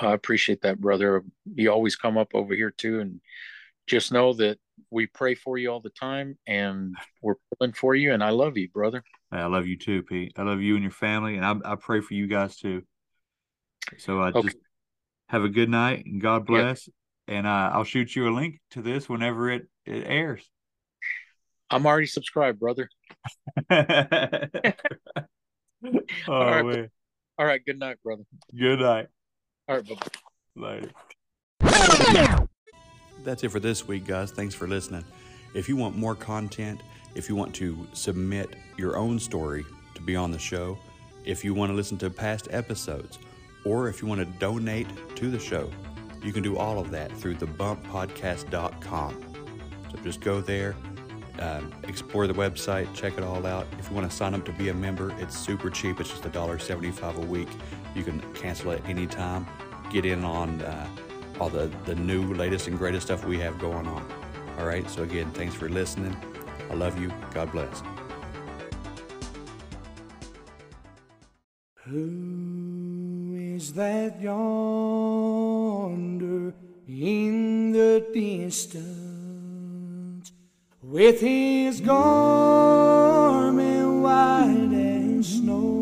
I appreciate that, brother. You always come up over here too and just know that we pray for you all the time and we're pulling for you and I love you, brother. I love you too, Pete. I love you and your family and I I pray for you guys too. So I Okay. just have a good night and God Yeah. bless. And uh, I'll shoot you a link to this whenever it, it airs. I'm already subscribed, brother. oh All right. man. All right, good night, brother. Good night. All right, bye. Later. That's it for this week, guys. Thanks for listening. If you want more content, if you want to submit your own story to be on the show, if you want to listen to past episodes, or if you want to donate to the show, you can do all of that through thebumppodcast.com. So just go there, um, explore the website, check it all out. If you want to sign up to be a member, it's super cheap. It's just $1.75 a week. You can cancel at any time. Get in on uh, all the, the new, latest, and greatest stuff we have going on. All right. So, again, thanks for listening. I love you. God bless. Who is that yonder in the distance with his garment white as snow,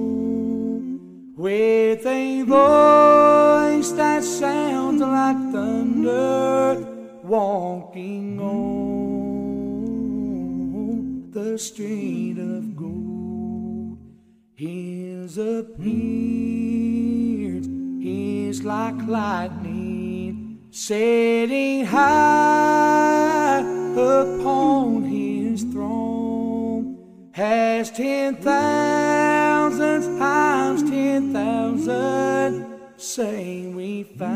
with a voice that sounds like thunder, walking on the street of gold? His appearance is like lightning setting high upon his throne. Has ten thousands times ten thousand say we finally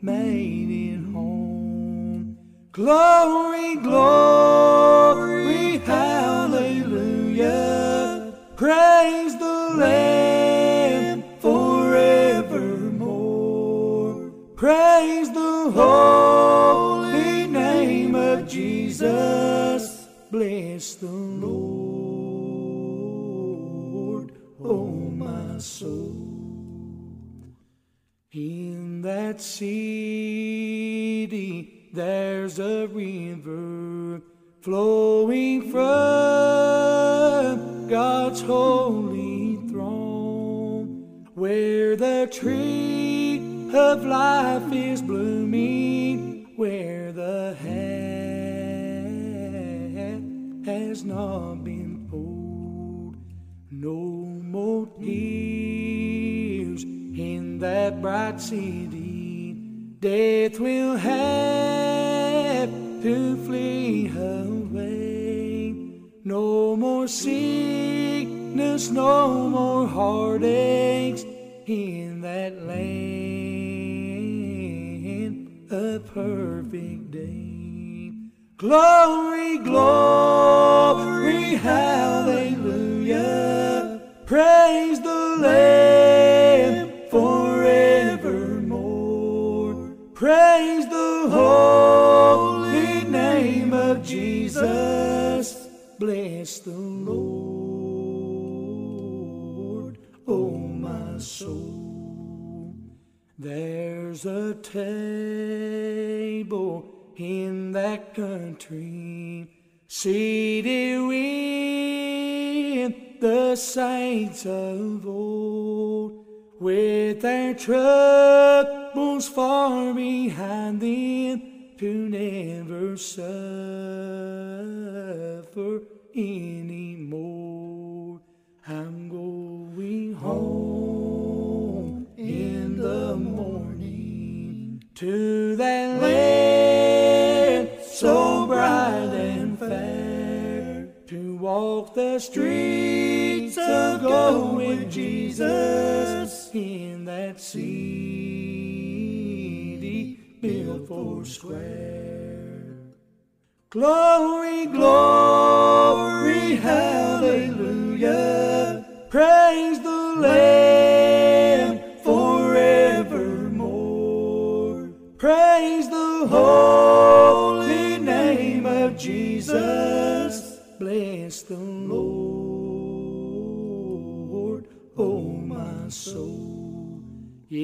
made it home. Glory, glory, hallelujah. Praise the Lamb forevermore. Praise the holy name of Jesus. Bless the Lord, oh my soul. In that city, there's a river flowing from God's holy throne, where the tree of life is blooming, where has not been pulled. No more tears in that bright city. Death will have to flee away. No more sickness, no more heartaches in that land A perfect day. Glory, glory, hallelujah. Praise the Lamb forevermore. Praise the holy name of Jesus. Bless the Lord, oh my soul. There's a table in that country, seated with the saints of old, with their troubles far behind them to never suffer anymore. Streets of gold with Jesus in that city built for square. Glory, glory, hallelujah.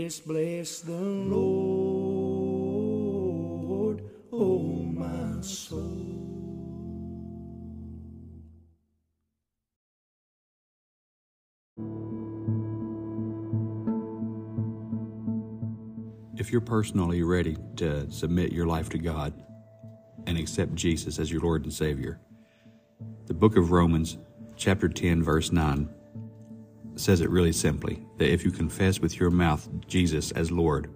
Yes, bless the Lord, oh my soul. If you're personally ready to submit your life to God and accept Jesus as your Lord and Savior, the book of Romans, chapter 10, verse 9, says it really simply that if you confess with your mouth Jesus as Lord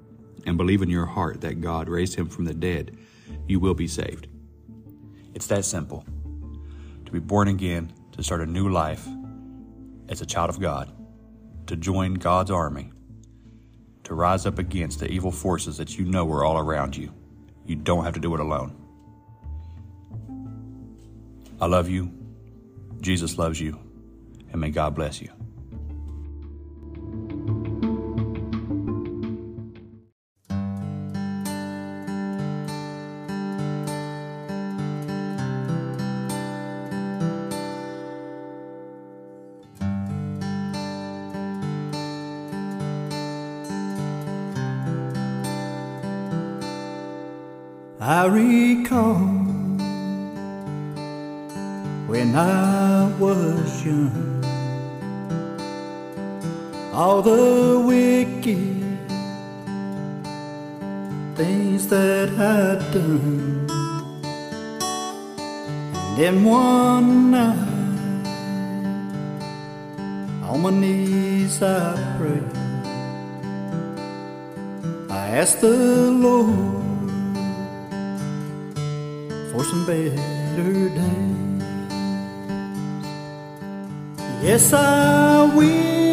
and believe in your heart that God raised him from the dead, you will be saved. It's that simple. To be born again, to start a new life as a child of God, to join God's army, to rise up against the evil forces that you know are all around you. You don't have to do it alone. I love you. Jesus loves you. And may God bless you. I asked the Lord for some better days. Yes, I went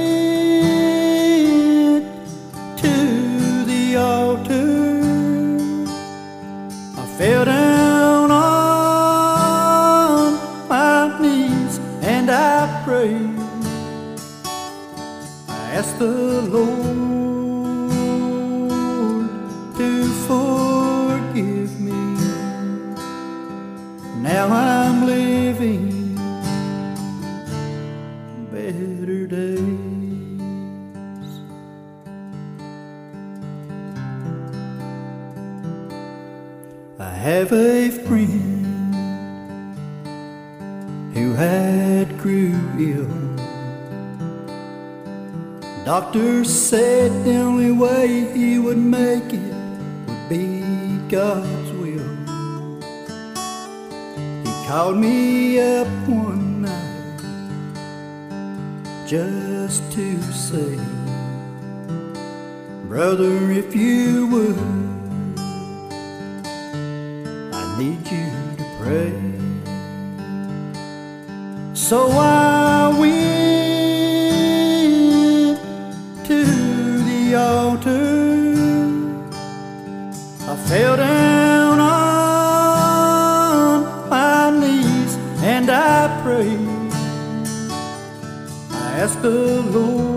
have a friend who had grew ill. Doctors said the only way he would make it would be God's will. He called me up one night just to say, Brother, if you would, need you to pray. So I went to the altar. I fell down on my knees and I prayed. I asked the Lord